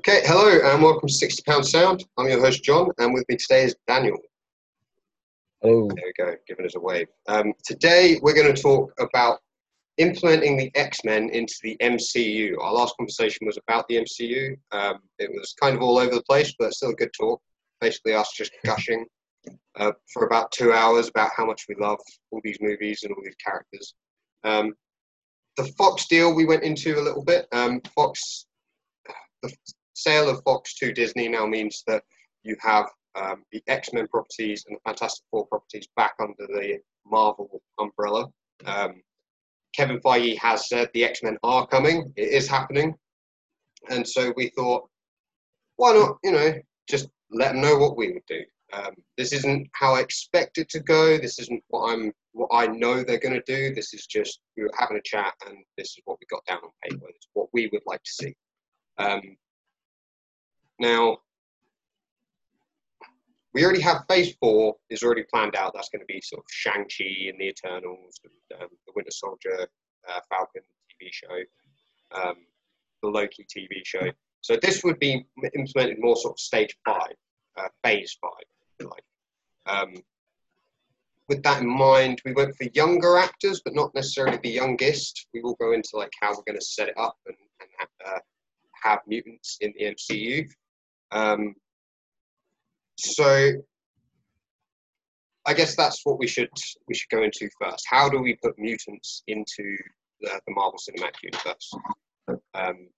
Okay, hello and welcome to 60 Pound Sound. I'm your host, Jon, and with me today is Daniel. Hello. There we go, giving us a wave. Um, today we're going to talk about implementing the X Men into the MCU. Our last conversation was about the MCU. Um, it was kind of all over the place, but still a good talk. Basically, us just gushing uh, for about two hours about how much we love all these movies and all these characters. Um, the Fox deal we went into a little bit. Um, Fox, the sale of Fox to Disney now means that you have um, the X Men properties and the Fantastic Four properties back under the Marvel umbrella. Um, Kevin Feige has said the X Men are coming. It is happening, and so we thought, why not? You know, just let them know what we would do. Um, this isn't how I expect it to go. This isn't what I'm, what I know they're going to do. This is just we were having a chat, and this is what we got down on paper. It's what we would like to see. Um, now, we already have Phase Four is already planned out. That's going to be sort of Shang Chi and the Eternals, um, the Winter Soldier, uh, Falcon TV show, um, the Loki TV show. So this would be implemented more sort of Stage Five, uh, Phase Five, like. Um, with that in mind, we went for younger actors, but not necessarily the youngest. We will go into like how we're going to set it up and, and have, uh, have mutants in the MCU. Um, so I guess that's what we should we should go into first. How do we put mutants into the, the Marvel Cinematic Universe? Um,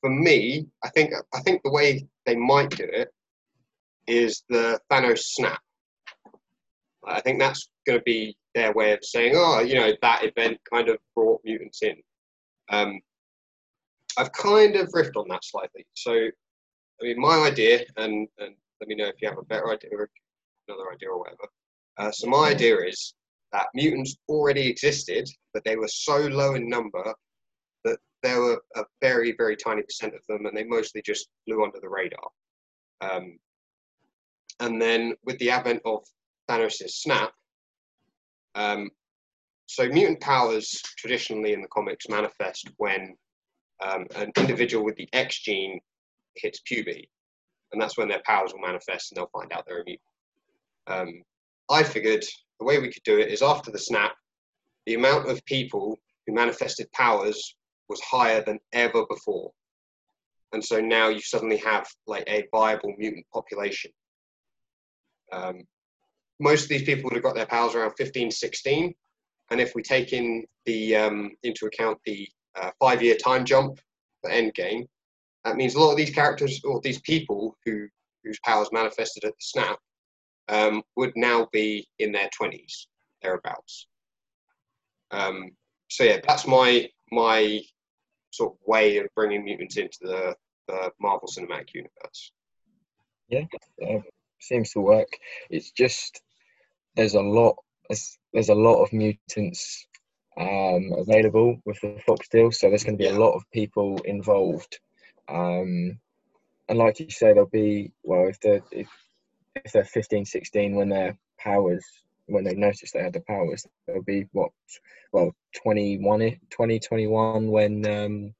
for me, I think I think the way they might do it is the Thanos snap. I think that's going to be their way of saying, oh, you know, that event kind of brought mutants in. Um, I've kind of riffed on that slightly. So, I mean, my idea, and, and let me know if you have a better idea or another idea or whatever. Uh, so, my idea is that mutants already existed, but they were so low in number that there were a very, very tiny percent of them, and they mostly just flew under the radar. Um, and then with the advent of Thanos' snap, um, so mutant powers traditionally in the comics manifest when um, an individual with the X gene hits puberty, and that's when their powers will manifest and they'll find out they're mutant. Um, I figured the way we could do it is after the snap, the amount of people who manifested powers was higher than ever before. And so now you suddenly have like a viable mutant population. Um, most of these people would have got their powers around 15, 16. And if we take in the um, into account the uh, five-year time jump for Endgame, that means a lot of these characters or these people who whose powers manifested at the snap um, would now be in their 20s thereabouts. Um, so yeah, that's my my sort of way of bringing mutants into the, the Marvel Cinematic Universe. Yeah, uh, seems to work. It's just there's a lot there's, there's a lot of mutants um, available with the Fox deal, so there's going to be Yeah. a lot of people involved. Um, and like you say, there'll be well if they're if, if they're 15, 16 when their powers when they notice they had the powers, there'll be what well 21 i- 2021 when um,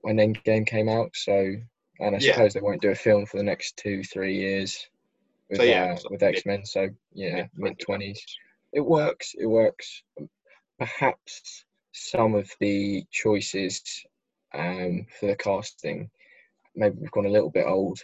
when Endgame came out. So and I Yeah. suppose they won't do a film for the next two three years with So, yeah, uh, so with X Men. So yeah, mid- mid twenties. It works. It works. Perhaps some of the choices um, for the casting, maybe we've gone a little bit old.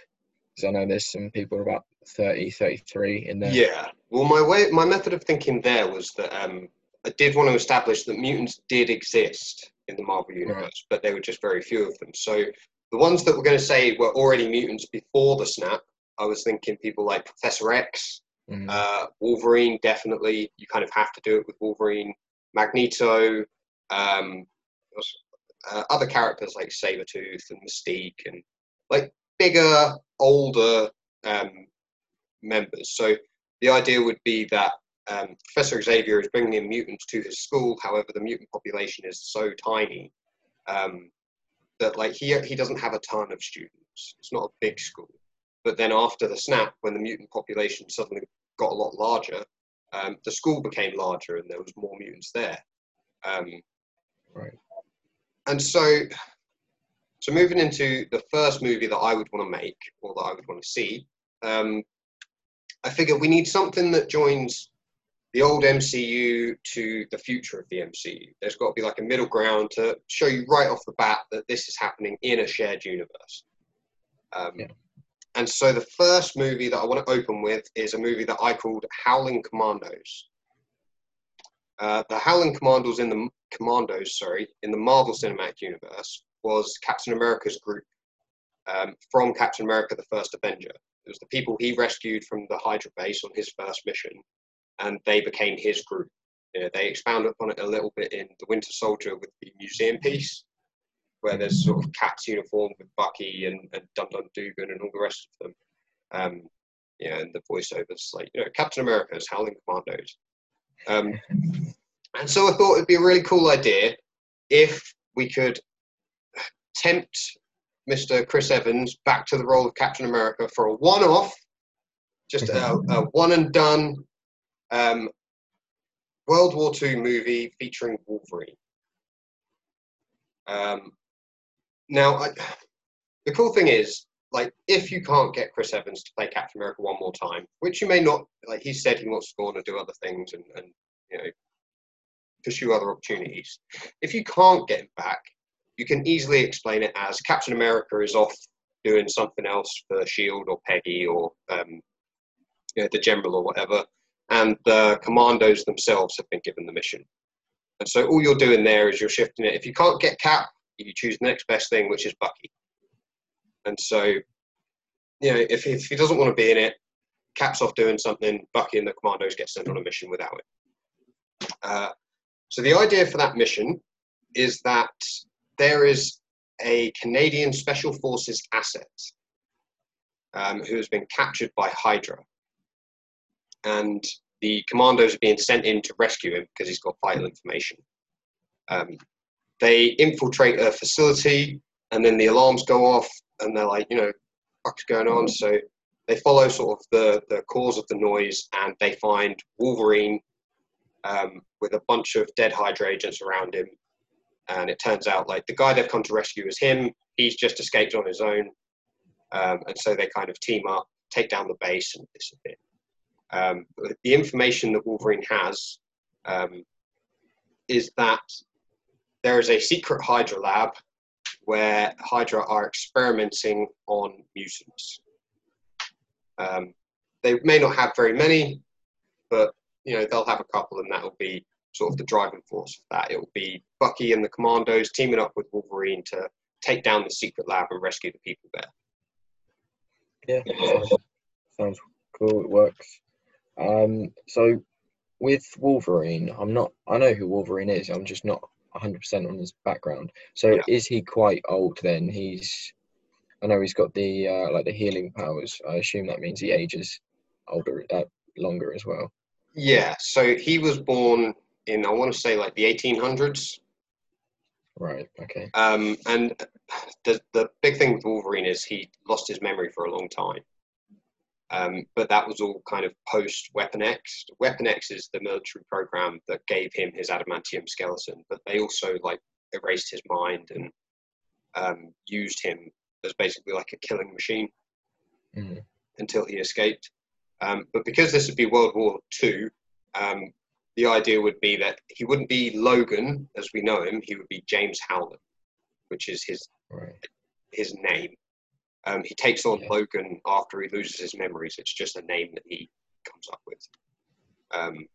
Because I know there's some people about 30, 33 in there. Yeah. Well, my way, my method of thinking there was that um, I did want to establish that mutants did exist in the Marvel universe, but there were just very few of them. So the ones that we're going to say were already mutants before the snap, I was thinking people like Professor X, Mm. uh, Wolverine. Definitely, you kind of have to do it with Wolverine. Magneto. Um, uh, other characters like Sabretooth and Mystique and like bigger, older um, members. So the idea would be that um, Professor Xavier is bringing in mutants to his school. However, the mutant population is so tiny um, that like he he doesn't have a ton of students. It's not a big school. But then after the snap, when the mutant population suddenly got a lot larger, um, the school became larger and there was more mutants there. Um, Right. And so so moving into the first movie that I would want to make or that I would want to see, um, I figure we need something that joins the old MCU to the future of the MCU. There's got to be like a middle ground to show you right off the bat that this is happening in a shared universe. Um, Yeah. And so the first movie that I want to open with is a movie that I called Howling Commandos. Uh, the Howling Commandos in the Commandos, sorry, in the Marvel Cinematic Universe was Captain America's group um, from Captain America: The First Avenger. It was the people he rescued from the Hydra base on his first mission, and they became his group. You know, they expound upon it a little bit in The Winter Soldier with the museum piece, where there's sort of Cap's uniform with Bucky and, and Dum Dum Dugan and all the rest of them. Um, yeah, and the voiceovers like you know Captain America's Howling Commandos. Um, and so I thought it'd be a really cool idea if we could tempt Mr. Chris Evans back to the role of Captain America for a one-off, just a, a one and done um, World War II movie featuring Wolverine. Um, now, I, the cool thing is, like, if you can't get Chris Evans to play Captain America one more time, which you may not, like, he said he wants to go on and do other things and, and you know, pursue other opportunities. If you can't get him back, you can easily explain it as Captain America is off doing something else for Shield or Peggy or um, you know, the General or whatever, and the Commandos themselves have been given the mission. And so all you're doing there is you're shifting it. If you can't get Cap, you choose the next best thing, which is Bucky. And so, you know, if, if he doesn't want to be in it, Cap's off doing something, Bucky and the Commandos get sent on a mission without it. Uh, so the idea for that mission is that there is a Canadian Special Forces asset um, who has been captured by Hydra. And the commandos are being sent in to rescue him because he's got vital information. Um, they infiltrate a facility and then the alarms go off and they're like, you know, what's going on? So they follow sort of the, the cause of the noise and they find Wolverine um, with a bunch of dead Hydra agents around him. And it turns out like the guy they've come to rescue is him. He's just escaped on his own. Um, and so they kind of team up, take down the base, and disappear. Um, the information that Wolverine has um, is that there is a secret Hydra lab where Hydra are experimenting on mutants. Um, they may not have very many, but you know they'll have a couple, and that will be sort of the driving force of that. It will be Bucky and the Commandos teaming up with Wolverine to take down the secret lab and rescue the people there. Yeah, sounds, cool. It works. Um, so with Wolverine, I'm not. I know who Wolverine is. I'm just not 100 percent on his background. So Yeah. is he quite old then? He's. I know he's got the uh, like the healing powers. I assume that means he ages older, uh, longer as well. Yeah, so he was born in I want to say like the 1800s. Right. Okay. Um, and the the big thing with Wolverine is he lost his memory for a long time. Um, but that was all kind of post Weapon X. Weapon X is the military program that gave him his adamantium skeleton, but they also like erased his mind and um, used him as basically like a killing machine Mhm. until he escaped. Um, but because this would be World War II, um, the idea would be that he wouldn't be Logan as we know him. He would be James Howlett, which is his Right. his name. Um, he takes on. Logan after he loses his memories. It's just a name that he comes up with. Um,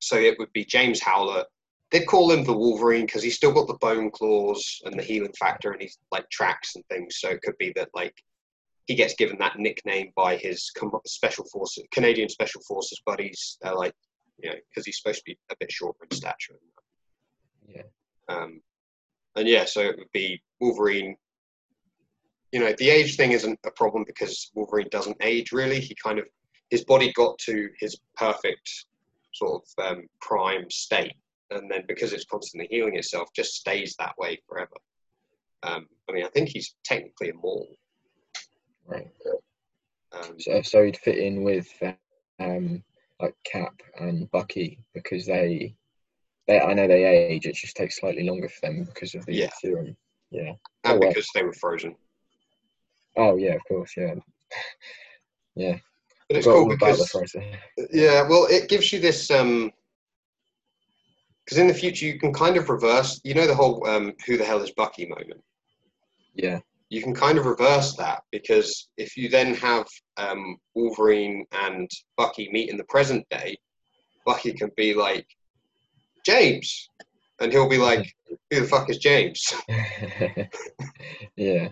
so it would be James Howlett. They'd call him the Wolverine because he's still got the bone claws and the healing factor, and he's like tracks and things. So it could be that like he gets given that nickname by his special forces, Canadian special forces buddies. They're like, you know, because he's supposed to be a bit shorter in stature. Yeah. Um, and yeah, so it would be Wolverine. You know, the age thing isn't a problem because Wolverine doesn't age really. He kind of his body got to his perfect sort of um, prime state, and then because it's constantly healing itself, just stays that way forever. Um, I mean, I think he's technically immortal. Right. Um, So, so he'd fit in with um, like Cap and Bucky because they, they I know they age. It just takes slightly longer for them because of the Yeah. serum. Yeah. and Oh, well. because they were frozen. Oh yeah, of course, yeah. yeah. But it's cool all about the because yeah, well, it gives you this um because in the future you can kind of reverse. You know the whole um, "Who the hell is Bucky?" moment. Yeah. You can kind of reverse that because if you then have um, Wolverine and Bucky meet in the present day, Bucky can be like James, and he'll be like, "Who the fuck is James?" yeah.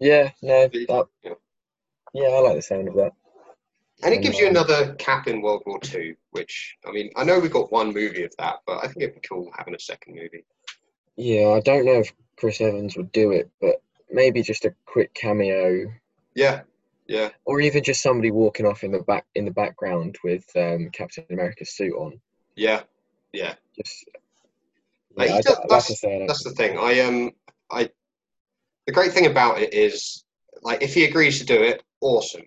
Yeah, no, that, Yeah. I like the sound of that. And it gives you um, another cap in World War Two, which I mean, I know we got one movie of that, but I think it'd be cool having a second movie. Yeah, I don't know if Chris Evans would do it, but maybe just a quick cameo, Yeah, yeah, or even just somebody walking off in the back in the background with um, Captain America's suit on. yeah, yeah. Just yeah, he I, does- like I that's- say, I don't- That's the thing. I um, I. The great thing about it is, like, if he agrees to do it, awesome.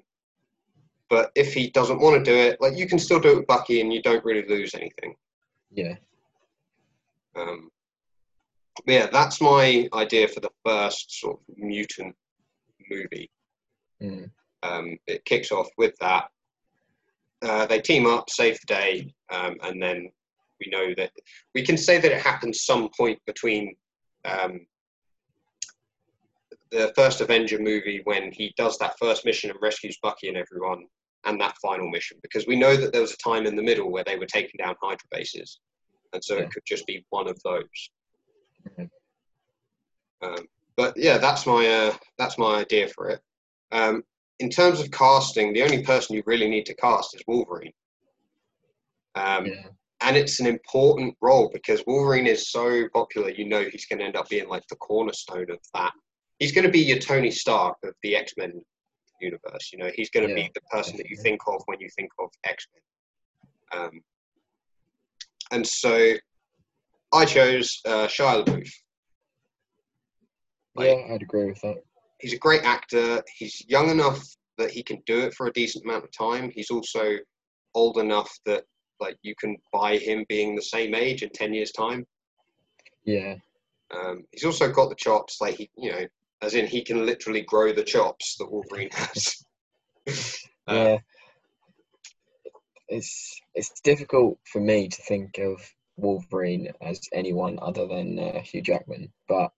But if he doesn't want to do it, like, you can still do it with Bucky, and you don't really lose anything. yeah, Um, yeah, that's my idea for the first sort of mutant movie. mm, Um, it kicks off with that. Uh, they team up, save the day, um, and then we know that we can say that it happens some point between um, the first Avenger movie when he does that first mission and rescues Bucky and everyone, and that final mission, because we know that there was a time in the middle where they were taking down Hydra bases, and so Yeah. it could just be one of those. Mhm. Um, but yeah, that's my uh, that's my idea for it. Um, in terms of casting, the only person you really need to cast is Wolverine. Um, yeah, and it's an important role because Wolverine is so popular. You know he's going to end up being like the cornerstone of that. He's going to be your Tony Stark of the X Men universe. You know he's going to Yeah, be the person that you think of when you think of X Men. Um, and so I chose uh, Shia LaBeouf. Like- yeah, I'd agree with that. he's a great actor. He's young enough that he can do it for a decent amount of time. He's also old enough that like you can buy him being the same age in ten years' time. Yeah, Um, he's also got the chops, like he, you know, as in he can literally grow the chops that Wolverine has. Uh, yeah. It's it's difficult for me to think of Wolverine as anyone other than uh, Hugh Jackman, but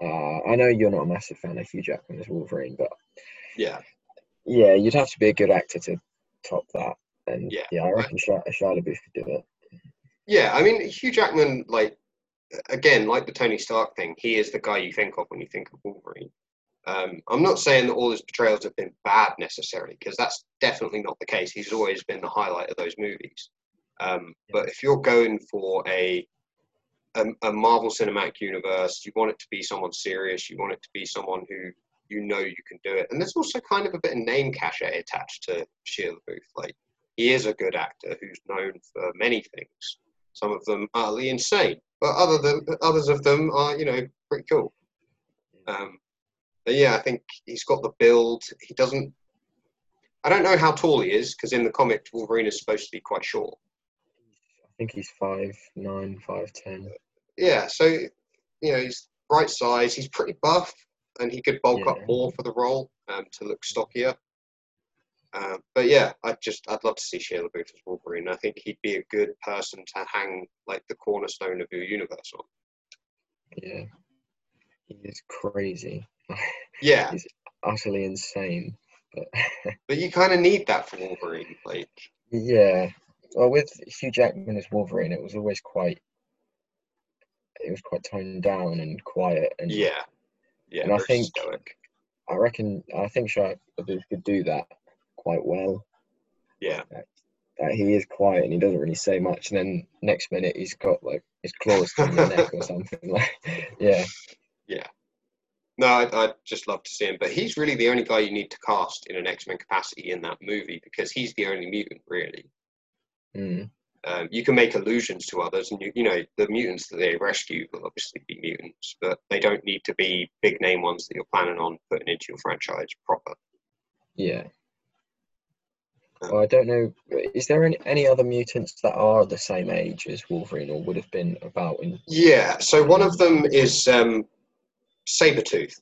uh, I know you're not a massive fan of Hugh Jackman as Wolverine, but yeah, yeah, you'd have to be a good actor to top that. And Yeah, yeah, I reckon Shia, Shia LaBeouf could do it. yeah. I mean, Hugh Jackman, like again, like the Tony Stark thing, he is the guy you think of when you think of Wolverine. Um, I'm not saying that all his portrayals have been bad necessarily, because that's definitely not the case. He's always been the highlight of those movies. Um, but if you're going for a, a a Marvel Cinematic Universe, you want it to be someone serious. You want it to be someone who you know you can do it. And there's also kind of a bit of name cachet attached to Shia LaBeouf. Like he is a good actor who's known for many things. Some of them utterly insane, but other than others of them are, you know, pretty cool. Um, but yeah, I think he's got the build. He doesn't. I don't know how tall he is because in the comic Wolverine is supposed to be quite short. I think he's five nine, five ten. Yeah, so you know he's right size. He's pretty buff, and he could bulk up more for the role um, to look stockier. Um, but yeah, I just I'd love to see Shia LaBeouf as Wolverine. I think he'd be a good person to hang like the cornerstone of your universe on. Yeah, he is crazy, Yeah, he's utterly insane. But but you kind of need that for Wolverine. Like, yeah, well, with Hugh Jackman as Wolverine, it was always quite. It was quite toned down and quiet, and yeah, yeah, And I think- stoic. I reckon I think Shia LaBeouf could do that quite well. Yeah, That he is quiet and he doesn't really say much, and then next minute he's got like his claws to your neck or something. Like, yeah, Yeah. no, I'd, I'd just love to see him. But he's really the only guy you need to cast in an X Men capacity in that movie because he's the only mutant, really. mm, Um, you can make allusions to others, and you, you know the mutants that they rescue will obviously be mutants, but they don't need to be big name ones that you're planning on putting into your franchise proper. yeah, I don't know. Is there any, any other mutants that are the same age as Wolverine or would have been about in? Yeah, so one of them is um, Sabretooth,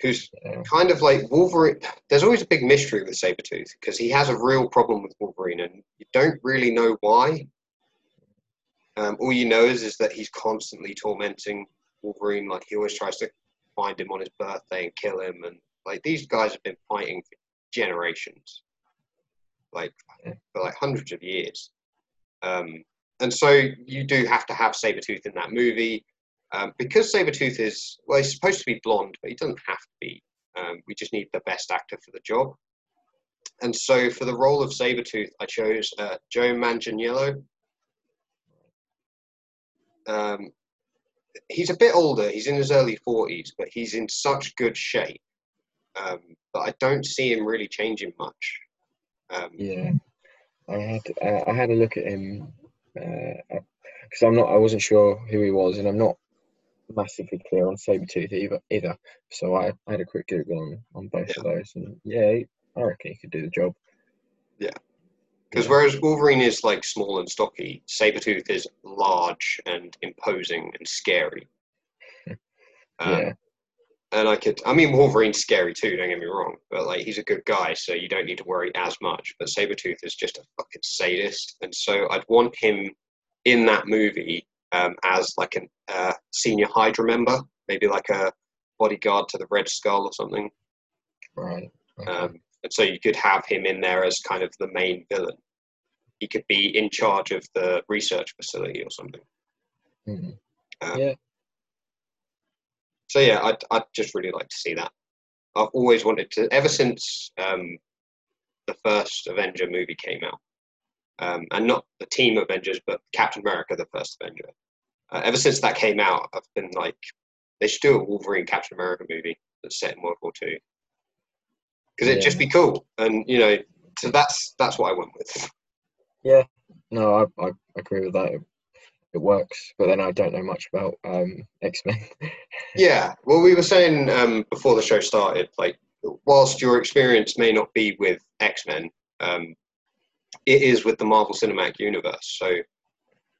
who's Yeah. kind of like Wolverine. There's always a big mystery with Sabretooth because he has a real problem with Wolverine and you don't really know why. Um, all you know is, is that he's constantly tormenting Wolverine. Like he always tries to find him on his birthday and kill him. And like these guys have been fighting for generations, like for like hundreds of years. Um, and so you do have to have Sabretooth in that movie. Um, because Sabretooth is, well, he's supposed to be blonde, but he doesn't have to be. Um, we just need the best actor for the job. And so for the role of Sabretooth, I chose uh, Joe Manganiello. Um, he's a bit older, he's in his early 40s, but he's in such good shape um, that I don't see him really changing much. Um, Yeah, I had uh, I had a look at him because I'm not I wasn't sure who he was, and I'm not massively clear on Sabretooth either. Either, so I, I had a quick Google on on both of those, and yeah, I reckon he could do the job. Yeah. Because Yeah. whereas Wolverine is like small and stocky, Sabretooth is large and imposing and scary. Um, Yeah, And I could, I mean, Wolverine's scary too, don't get me wrong, but like he's a good guy, so you don't need to worry as much. But Sabretooth is just a fucking sadist. And so I'd want him in that movie um, as like a uh, senior Hydra member, maybe like a bodyguard to the Red Skull or something. right. okay. Um, and so you could have him in there as kind of the main villain. He could be in charge of the research facility or something. Mhm. Um, Yeah. So yeah, I'd, I'd just really like to see that. I've always wanted to, ever since um, the first Avenger movie came out, um, and not the Team Avengers, but Captain America, the first Avenger. Uh, ever since that came out, I've been like, they should do a Wolverine Captain America movie that's set in World War Two, because it'd just be cool. And you know, so that's that's what I went with. Yeah, no, I, I agree with that. It, it works, but then I don't know much about um, X Men. Yeah, well, we were saying um, before the show started, like, whilst your experience may not be with X Men, um, it is with the Marvel Cinematic Universe. So,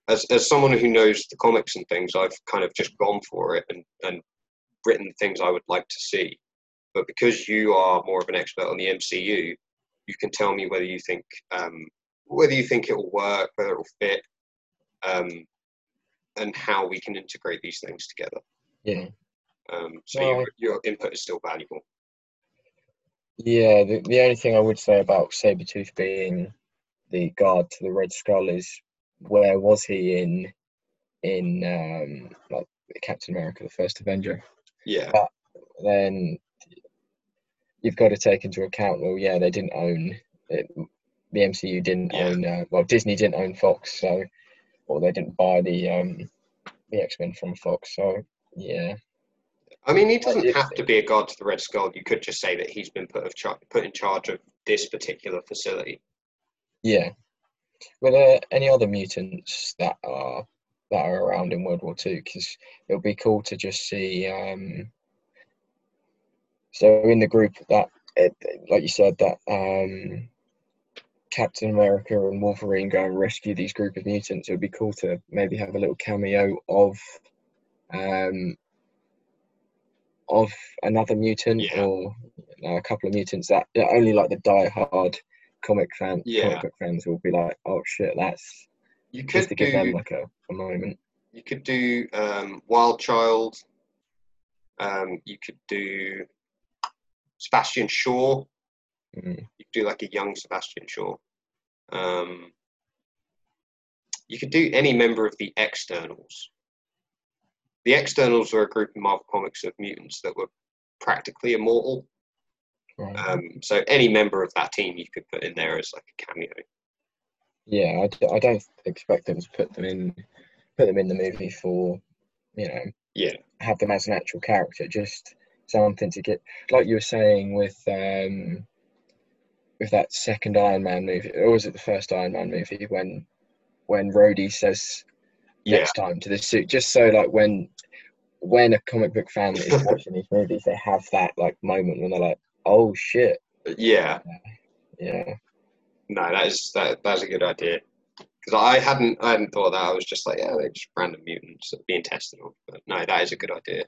as as someone who knows the comics and things, I've kind of just gone for it and and written things I would like to see. But because you are more of an expert on the MCU, you can tell me whether you think um, whether you think it will work, whether it will fit, um, and how we can integrate these things together. yeah, Um, so Well, your, your input is still valuable. yeah. The, the only thing I would say about Sabretooth being the guard to the Red Skull is where was he in in um, like Captain America: The First Avenger? Yeah, But then you've got to take into account well yeah they didn't own it, the mcu didn't Yeah. own uh, well disney didn't own fox so or they didn't buy the um the x-men from fox so yeah I mean, he doesn't have to be a god to the Red Skull. You could just say that he's been put of char- put in charge of this particular facility. yeah were there any other mutants that are that are around in world war two because it would be cool to just see um so in the group that it, like you said that um Captain America and Wolverine go and rescue these group of mutants, it would be cool to maybe have a little cameo of um of another mutant Yeah. or you know, a couple of mutants that only like the die-hard comic fan Yeah. comic book fans will be like, oh shit, that's You just could to give them do like a, a moment. you could do um, Wild Child. Um, you could do Sebastian Shaw. Mm, You could do like a young Sebastian Shaw. Um, you could do any member of the Externals. The Externals were a group in Marvel Comics of mutants that were practically immortal. right. Um, so any member of that team you could put in there as like a cameo. yeah, I, d- I don't expect them to put them in put them in the movie for you know Yeah, have them as an actual character, just something to get like you were saying with um with that second Iron Man movie, or was it the first Iron Man movie when when Rhodey says yeah, time to the suit, just so like when when a comic book fan is watching these movies, they have that like moment when they're like, oh shit, yeah. yeah, No, that is that that's a good idea. Because I hadn't I hadn't thought that. I was just like, yeah, they're just random mutants being tested on. But no, that is a good idea.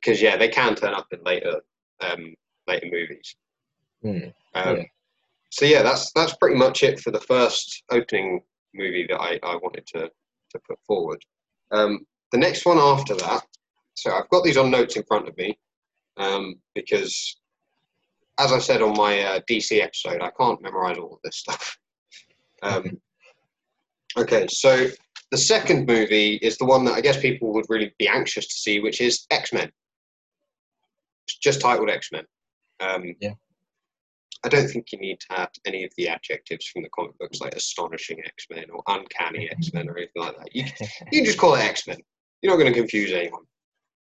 Because yeah, they can turn up in later um, later movies. Hmm. Um, Yeah. So yeah, that's that's pretty much it for the first opening movie that I, I wanted to to put forward. Um, the next one after that, so I've got these on notes in front of me um, because, as I said on my uh, DC episode, I can't memorize all of this stuff. Um, okay, so the second movie is the one that I guess people would really be anxious to see, which is X Men. It's just titled X Men. Um, Yeah. I don't think you need to add any of the adjectives from the comic books like astonishing X Men or uncanny X Men or anything like that. You, you can just call it X Men. You're not going to confuse anyone.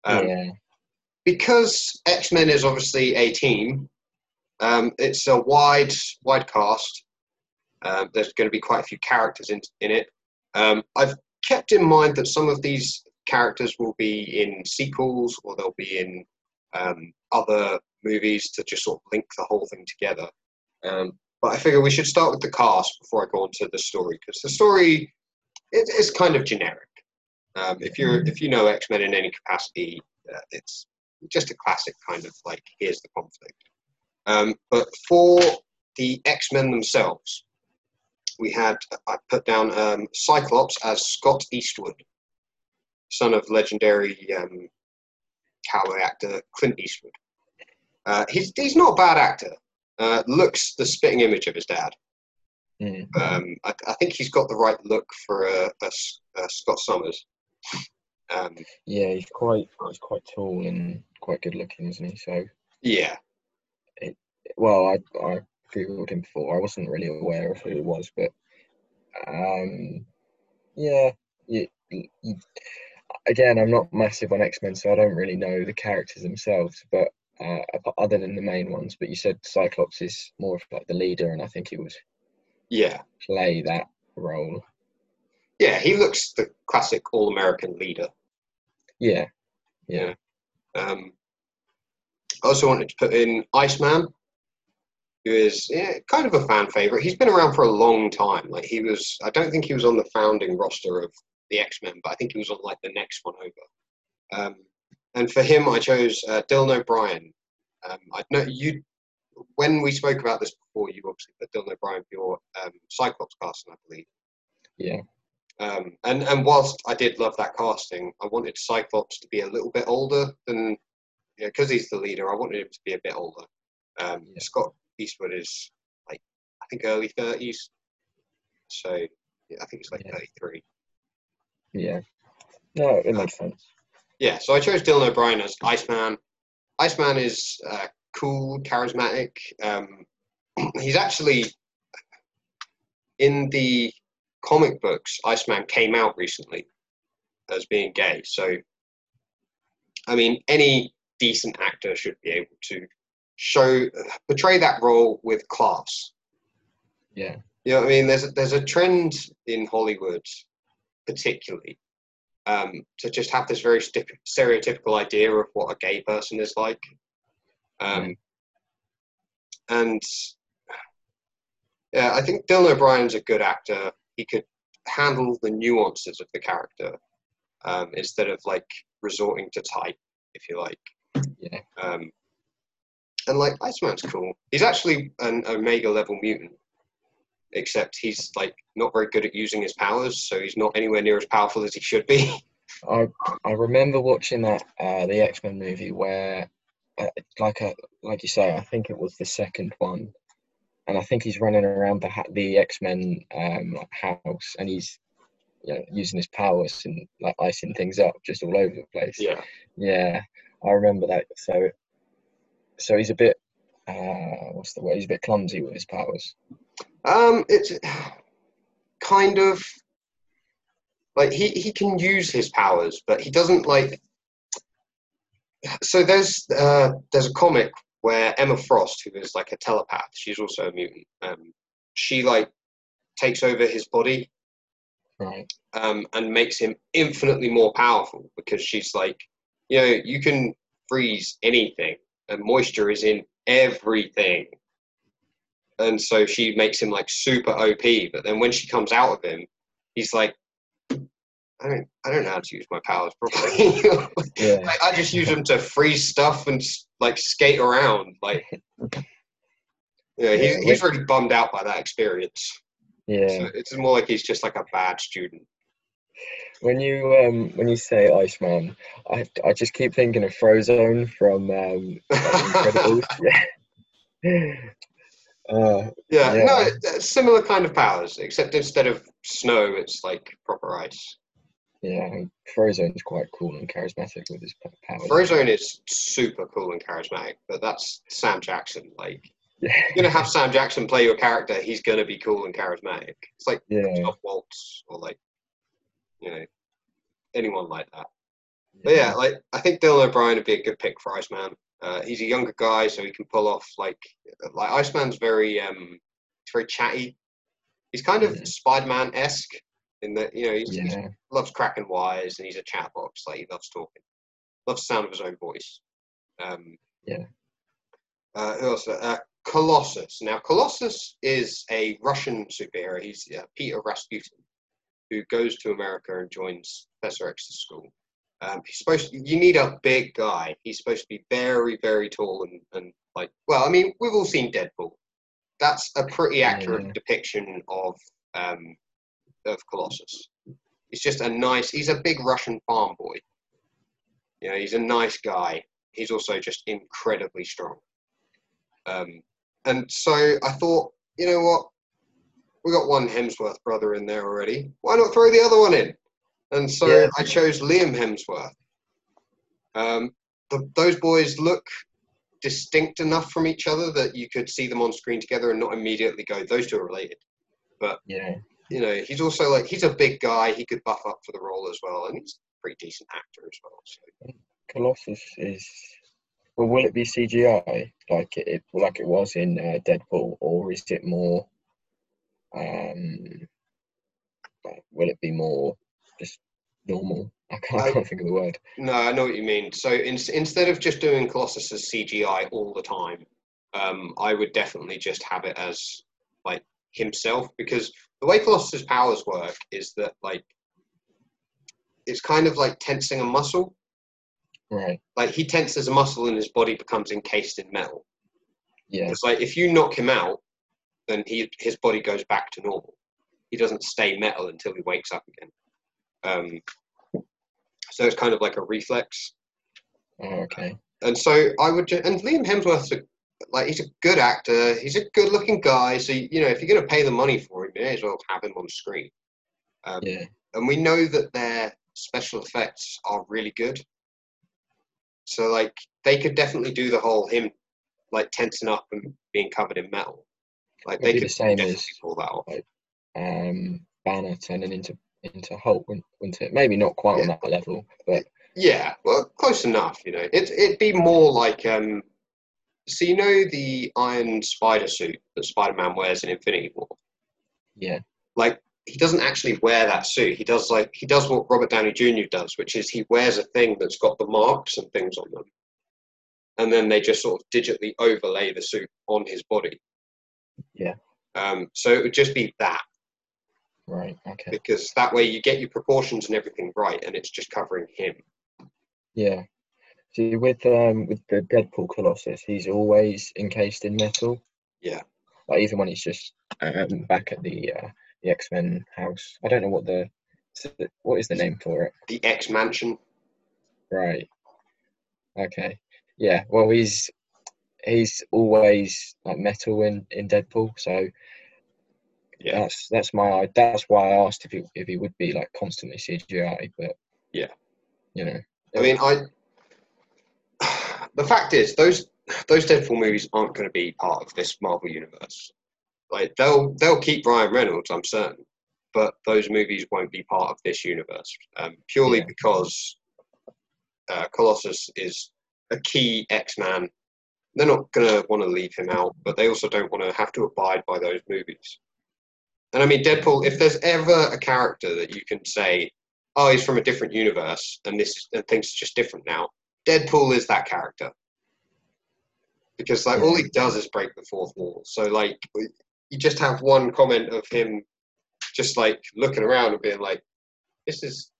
Um, yeah. Because X Men is obviously a team, um, it's a wide wide cast. Um, there's going to be quite a few characters in, in it. Um, I've kept in mind that some of these characters will be in sequels or they'll be in um, other movies to just sort of link the whole thing together. Um, but I figure we should start with the cast before I go on to the story because the story it, is kind of generic. Um, if you're if you know X Men in any capacity, uh, it's just a classic kind of like here's the conflict. Um, but for the X Men themselves, we had I put down um, Cyclops as Scott Eastwood, son of legendary um, cowboy actor Clint Eastwood. Uh, he's he's not a bad actor. Uh, looks the spitting image of his dad. Hmm. Um, I, I think he's got the right look for a, a a Scott Summers. Um, Yeah, he's quite he's quite tall and quite good looking, isn't he? So, yeah, well, I I googled him before. I wasn't really aware of who he was, but um, yeah, you, you, again, I'm not massive on X Men, so I don't really know the characters themselves, but. Uh, other than the main ones, but you said Cyclops is more of like the leader, and I think he would yeah, play that role. yeah. He looks the classic all-American leader. Yeah, yeah, Um, I also wanted to put in Iceman, who is yeah, kind of a fan favorite. He's been around for a long time. Like he was, I don't think he was on the founding roster of the X Men, but I think he was on like the next one over. Um, and for him, I chose uh, Dylan O'Brien. Um, I know you when we spoke about this before. You obviously put Dylan O'Brien for your um, Cyclops casting, I believe. yeah, Um, and and whilst I did love that casting, I wanted Cyclops to be a little bit older than, because he's the leader. I wanted him to be a bit older. Um, Yeah. Scott Eastwood is like I think early thirties, so yeah, I think it's like Yeah. thirty three. yeah. No, it makes sense. Yeah, so I chose Dylan O'Brien as Iceman. Iceman is uh, cool, charismatic. Um, he's actually in the comic books. Iceman came out recently as being gay. So, I mean, any decent actor should be able to show portray that role with class. Yeah, You know what I mean? There's a, there's a trend in Hollywood, particularly, um, to just have this very stereotypical idea of what a gay person is like. Um, And yeah, I think Dylan O'Brien's a good actor. He could handle the nuances of the character um, instead of like resorting to type, if you like. Yeah. Um, and like Iceman's cool. He's actually an Omega level mutant, except he's like not very good at using his powers, so he's not anywhere near as powerful as he should be. I I remember watching that uh, the X Men movie where, uh, like a like you say, I think it was the second one, and I think he's running around the the X Men um, house, and he's you know, using his powers and like icing things up just all over the place. yeah. Yeah, I remember that. So, so he's a bit, uh, what's the word? He's a bit clumsy with his powers. Um, it's kind of like he, he can use his powers, but he doesn't like. So there's uh, there's a comic where Emma Frost, who is like a telepath, she's also a mutant. Um, she like takes over his body Right. um, and makes him infinitely more powerful because she's like, you know, you can freeze anything, and moisture is in everything. And so she makes him like super OP. But then when she comes out of him, he's like, I don't, I don't know how to use my powers properly. Yeah. like, I just use them to freeze stuff and like skate around. Like, yeah, he's, he's really bummed out by that experience. Yeah. So it's more like he's just like a bad student. When you um when you say Iceman, I I just keep thinking of Frozone from um Incredibles. yeah. Uh, Yeah, Yeah. no, similar kind of powers, except instead of snow, it's like proper ice. yeah, and Frozone's quite cool and charismatic with his powers. Frozone is super cool and charismatic, but that's Sam Jackson. Like, Yeah. you're gonna have Sam Jackson play your character, he's gonna be cool and charismatic. It's like Yeah. Waltz or like, you know, anyone like that. But yeah, like I think Dylan O'Brien would be a good pick for Iceman. Uh, he's a younger guy, so he can pull off like like Iceman's very um very chatty. He's kind of Mhm. Spider-Man esque in that you know he's, he Yeah. loves cracking wires and he's a chatbox. Like he loves talking, loves the sound of his own voice. Um, Yeah. Uh, who else? Uh, Colossus. Now Colossus is a Russian superhero. He's uh, Peter Rasputin, who goes to America and joins Professor X's school. Um, he's supposed to, you need a big guy. He's supposed to be very, very tall and, and like, well, I mean, we've all seen Deadpool. That's a pretty accurate depiction of um, of Colossus. He's just a nice. He's a big Russian farm boy. You know, he's a nice guy. He's also just incredibly strong. Um, and so I thought, you know what? We got one Hemsworth brother in there already. Why not throw the other one in? And so Yeah. I chose Liam Hemsworth. Um, the, those boys look distinct enough from each other that you could see them on screen together and not immediately go, those two are related. But yeah. You know, he's also like, he's a big guy. He could buff up for the role as well. And he's a pretty decent actor as well. So. Colossus is. Well, will it be CGI like it, it like it was in uh, Deadpool, or is it more? Um, will it be more just normal? I can't, I can't think of the word. No, I know what you mean. So in, instead of just doing Colossus as CGI all the time, um, I would definitely just have it as like himself because the way Colossus's powers work is that like it's kind of like tensing a muscle. Right. Like he tenses a muscle and his body becomes encased in metal. Yeah. It's like if you knock him out, then he his body goes back to normal. He doesn't stay metal until he wakes up again. Um, so it's kind of like a reflex. Oh, okay. and so I would, ju- and Liam Hemsworth's a, like he's a good actor. He's a good-looking guy. So you know, if you're going to pay the money for him, you may as well have him on screen. Um, Yeah. And we know that their special effects are really good. So like they could definitely do the whole him like tensing up and being covered in metal. Like It'd they could the same definitely as- pull that off. Um, Banner turning into into Hulk, wouldn't, it? Maybe not quite on that level, but Yeah, well, close enough. You know, it it'd be more like um. So you know the iron spider suit that Spider-Man wears in Infinity War. yeah. like he doesn't actually wear that suit. He does like he does what Robert Downey Jr. does, which is he wears a thing that's got the marks and things on them, and then they just sort of digitally overlay the suit on his body. Yeah. Um, so it would just be that Right. Okay. because that way you get your proportions and everything right, and it's just covering him. Yeah. See, with um with the Deadpool Colossus, he's always encased in metal. Yeah. Like even when he's just um, back at the uh, the X Men house. I don't know what the what is the name for it. The X Mansion. Right. Okay. Yeah. Well, he's he's always like metal in in Deadpool, so Yeah. that's that's my that's why I asked if he if he would be like constantly CGI, but Yeah. you know, I mean, I. The fact is, those those Deadpool movies aren't going to be part of this Marvel universe. Like they'll they'll keep Ryan Reynolds, I'm certain, but those movies won't be part of this universe um, purely Yeah. because uh, Colossus is a key X-Man. They're not going to want to leave him out, but they also don't want to have to abide by those movies. And I mean, Deadpool. If there's ever a character that you can say, "Oh, he's from a different universe," and this and things are just different now, Deadpool is that character. because like all he does is break the fourth wall. So like you just have one comment of him just like looking around and being like, "This is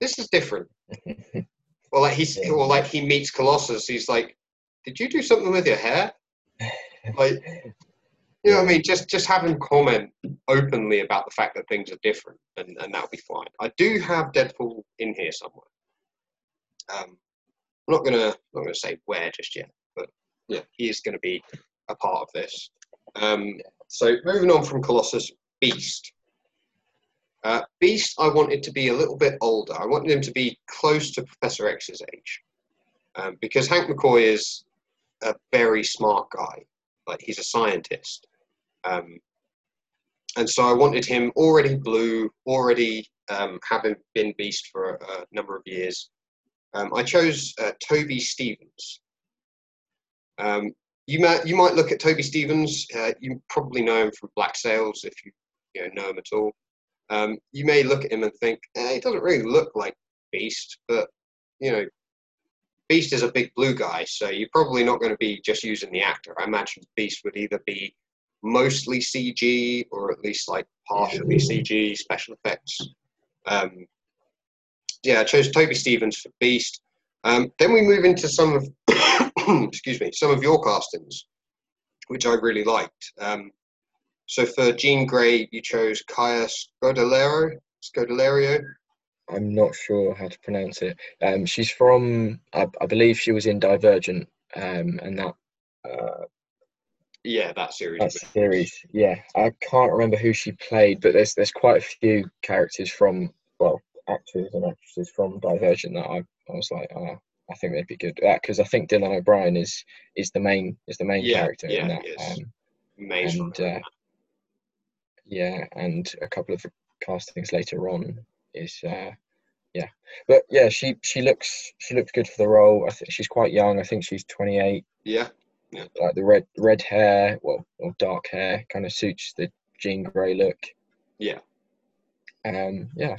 this is different." or like he's or like he meets Colossus. He's like, "Did you do something with your hair?" Like, you know what I mean? Just just have him comment openly about the fact that things are different, and and that'll be fine. I do have Deadpool in here somewhere. Um, I'm not gonna not gonna say where just yet, but yeah, he is gonna be a part of this. Um, so moving on from Colossus, Beast. Uh, Beast, I wanted to be a little bit older. I wanted him to be close to Professor X's age, um, because Hank McCoy is a very smart guy. Like he's a scientist, um, and so I wanted him already blue, already um, having been Beast for a, a number of years. Um, I chose uh, Toby Stephens. Um, you might you might look at Toby Stephens. Uh, you probably know him from Black Sails if you, you know, know him at all. Um, you may look at him and think eh, he doesn't really look like Beast, but you know, Beast is a big blue guy, so you're probably not going to be just using the actor. I imagine Beast would either be mostly CG or at least like partially CG special effects. Um, yeah, I chose Toby Stephens for Beast. Um, then we move into some of, excuse me, some of your castings, which I really liked. Um, so for Jean Grey, you chose Kaya Scodelario. Scodelario. I'm not sure how to pronounce it. Um, she's from, I, I, believe she was in Divergent, um, and that. Uh, yeah, that series. That series, yeah. I can't remember who she played, but there's there's quite a few characters from well, actors and actresses from Divergent that I, I was like, oh, I think they'd be good. Because uh, I think Dylan O'Brien is is the main is the main yeah, character yeah, in that. Um, Amazing. And, uh, yeah, and a couple of the castings later on is uh, yeah, but yeah, she she looks she looks good for the role. I think she's quite young. I think she's 28. Yeah. Yeah. Like the red red hair, well, or dark hair, kind of suits the Jean Grey look. Yeah. Um. Yeah.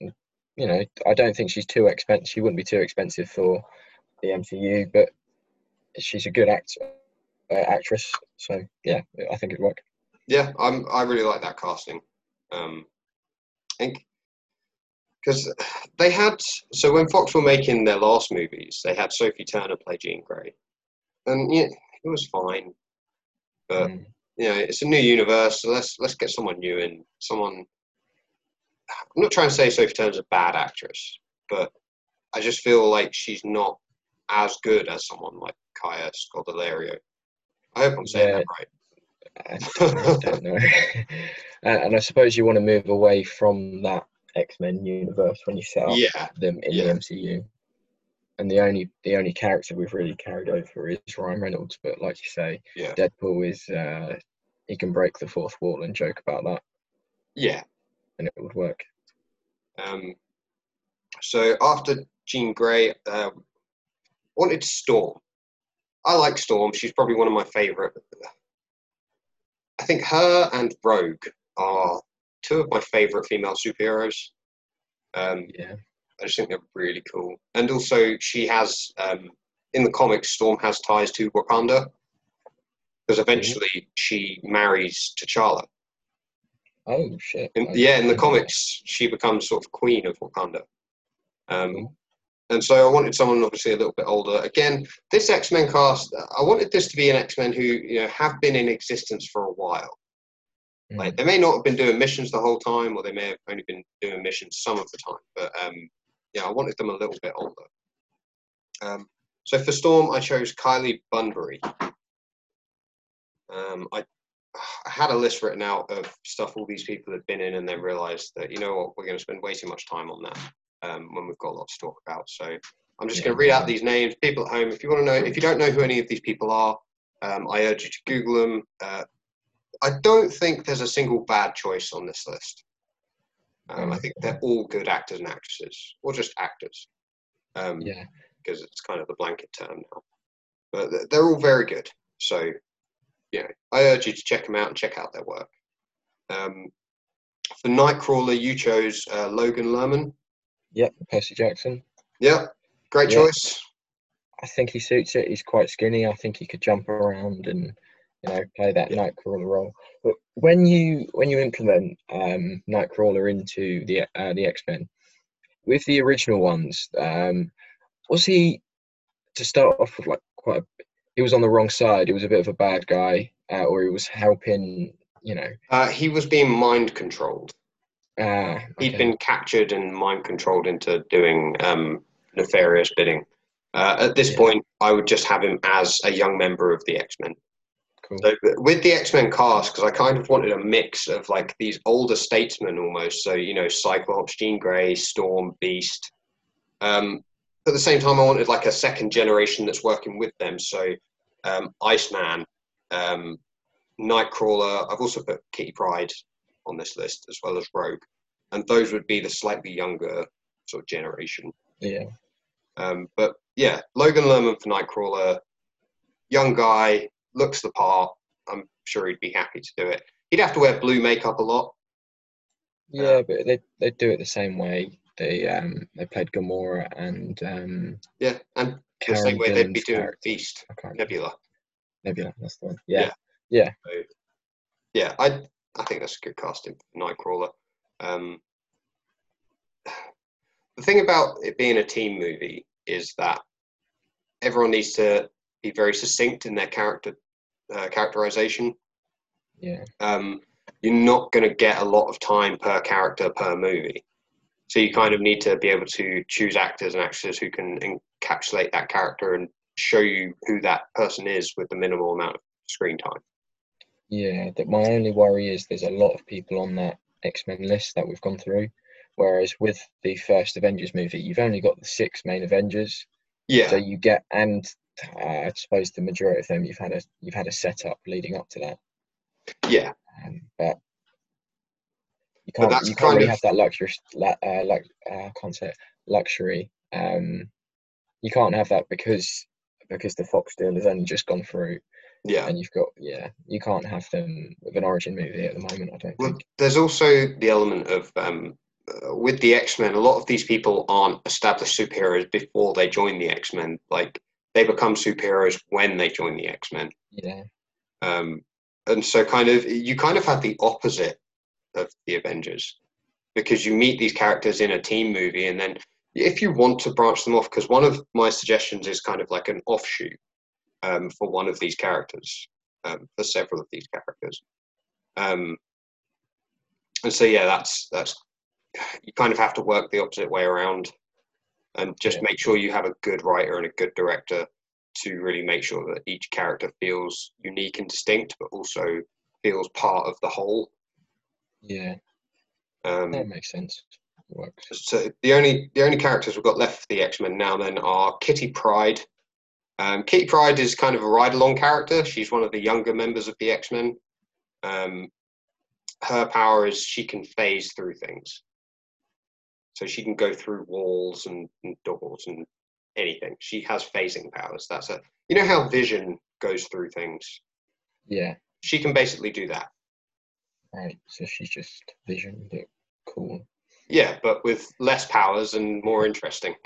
You know, I don't think she's too expensive. She wouldn't be too expensive for the MCU, but she's a good act uh, actress. So yeah, I think it'd work. Yeah, I'm. I really like that casting. Um, I think because they had so when Fox were making their last movies, they had Sophie Turner play Jean Grey, and yeah, it was fine. But mm. you know, it's a new universe, so let's let's get someone new in. Someone. I'm not trying to say Sophie Turner's a bad actress, but I just feel like she's not as good as someone like Kaya Scodelario. I hope I'm saying yeah. that right. I don't know. and I suppose you want to move away from that X Men universe when you set up yeah. them in yeah. the MCU. And the only the only character we've really carried over is Ryan Reynolds. But like you say, yeah. Deadpool is uh, he can break the fourth wall and joke about that. Yeah, and it would work. Um, so after Jean Grey, uh, wanted Storm. I like Storm. She's probably one of my favourite I think her and Rogue are two of my favorite female superheroes. Um, yeah. I just think they're really cool. And also, she has, um, in the comics, Storm has ties to Wakanda because eventually mm-hmm. she marries T'Challa. Oh, shit. In, yeah, in the comics, she becomes sort of queen of Wakanda. Um, mm-hmm. And so I wanted someone obviously a little bit older. Again, this X Men cast, I wanted this to be an X Men who you know have been in existence for a while. Mm. Like they may not have been doing missions the whole time, or they may have only been doing missions some of the time. But um, yeah, I wanted them a little bit older. Um, so for Storm, I chose Kylie Bunbury. Um, I, I had a list written out of stuff all these people had been in, and then realised that you know what, we're going to spend way too much time on that um, when we've got a lot to talk about. So I'm just yeah. going to read out these names. People at home, if you want to know, if you don't know who any of these people are, um, I urge you to Google them. Uh, I don't think there's a single bad choice on this list. Um, I think they're all good actors and actresses, or just actors. Um, yeah. Because it's kind of the blanket term now. But they're all very good. So, yeah, I urge you to check them out and check out their work. Um, for Nightcrawler, you chose uh, Logan Lerman. Yep, Percy Jackson. Yep, great choice. I think he suits it. He's quite skinny. I think he could jump around and you know play that Yeah. Nightcrawler role. But when you when you implement um, Nightcrawler into the uh, the X Men, with the original ones, um, was he to start off with like quite? A, he was on the wrong side. He was a bit of a bad guy, uh, or he was helping. You know, Uh, he was being mind controlled. uh, He'd been captured and mind controlled into doing um, nefarious bidding. Uh, at this Yeah. point, I would just have him as a young member of the X Men. Cool. So with the X Men cast, because I kind of wanted a mix of like these older statesmen almost. So you know, Cyclops, Jean Grey, Storm, Beast. Um, at the same time, I wanted like a second generation that's working with them. So um, Iceman, um, Nightcrawler. I've also put Kitty Pryde on this list as well as Rogue, and those would be the slightly younger sort of generation. yeah, Um, but yeah, Logan Lerman for Nightcrawler, young guy, looks the part. I'm sure he'd be happy to do it. He'd have to wear blue makeup a lot. yeah, but they they do it the same way. They um they played Gamora and um Yeah, and the Karen same way they'd be doing character. Beast, I can't remember. Nebula. Nebula, that's the one. Yeah, Yeah. yeah, Yeah, I I think that's a good casting for Nightcrawler. Um, the thing about it being a team movie is that everyone needs to be very succinct in their character uh, characterization. yeah, um, you're not going to get a lot of time per character per movie. So you kind of need to be able to choose actors and actresses who can encapsulate that character and show you who that person is with the minimal amount of screen time. yeah. That my only worry is there's a lot of people on that X Men list that we've gone through, whereas with the first Avengers movie, you've only got the six main Avengers, Yeah, so you get and I suppose the majority of them you've had a you've had a setup leading up to that, yeah, um, but. You can't, that's you can't really of- have that luxury, lu- uh, uh, I can't say it, luxury. Um, you can't have that because because the Fox deal has only just gone through, yeah. and you've got yeah, you can't have them with an origin movie at the moment. I don't Well, think. there's also the element of um, uh, with the X Men. A lot of these people aren't established superheroes before they join the X Men. Like they become superheroes when they join the X Men. Yeah, um, and so kind of you kind of have the opposite of the Avengers because you meet these characters in a team movie, and then if you want to branch them off, because one of my suggestions is kind of like an offshoot um, for one of these characters, um, for several of these characters, um, and so yeah, that's that's you kind of have to work the opposite way around, and just Yeah. make sure you have a good writer and a good director to really make sure that each character feels unique and distinct, but also feels part of the whole. yeah, Um, that makes sense. Works. so the only the only characters we've got left for the X Men now then are Kitty Pryde. Um, Kitty Pryde is kind of a ride along character. She's one of the younger members of the X Men. Um, her power is she can phase through things, so she can go through walls and, and doors and anything. She has phasing powers. That's a you know how Vision goes through things. Yeah, She can basically do that. right. So she's just Vision, but cool. Yeah, but with less powers and more interesting.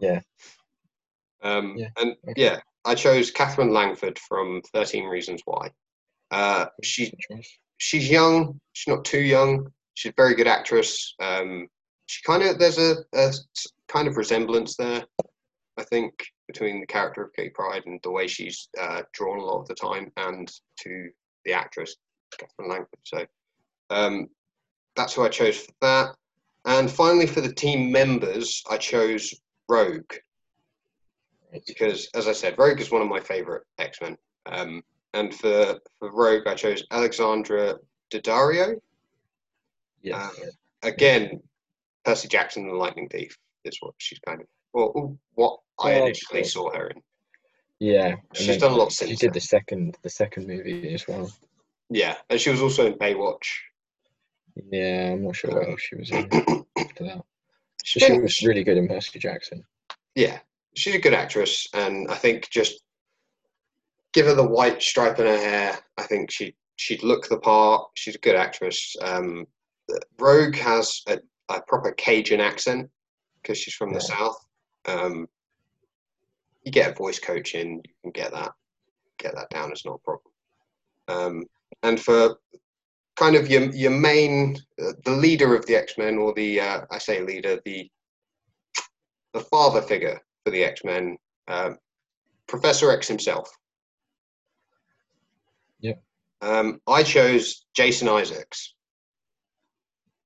Yeah. Um, Yeah, And okay. yeah, I chose Katherine Langford from 13 Reasons Why. Uh, she she's young. She's not too young. She's a very good actress. Um, she kind of there's a kind of resemblance there, I think, between the character of Kate Pryde and the way she's uh, drawn a lot of the time, and to the actress Katherine Langford. So um, that's who I chose for that. And finally, for the team members, I chose Rogue because, as I said, Rogue is one of my favorite X Men. Um, and for, for Rogue, I chose Alexandra Daddario. Yeah, Um, Again, Percy Jackson and the Lightning Thief is what she's kind of, well, what I Oh, initially saw her in. yeah. she's done a lot since. She did then. the second, the second movie as well. Yeah, and she was also in Baywatch. Yeah, I'm not sure what else she was in after that. But she was really good in Percy Jackson. yeah, she's a good actress, and I think just give her the white stripe in her hair. I think she she'd look the part. She's a good actress. Um, Rogue has a, a proper Cajun accent because she's from the south. Um, you get a voice coach in, you can get that get that down. It's not a problem. Um, and for kind of your your main uh, the leader of the X Men or the uh, I say leader the the father figure for the X Men, um, Professor X himself. Yeah. Um, I chose Jason Isaacs.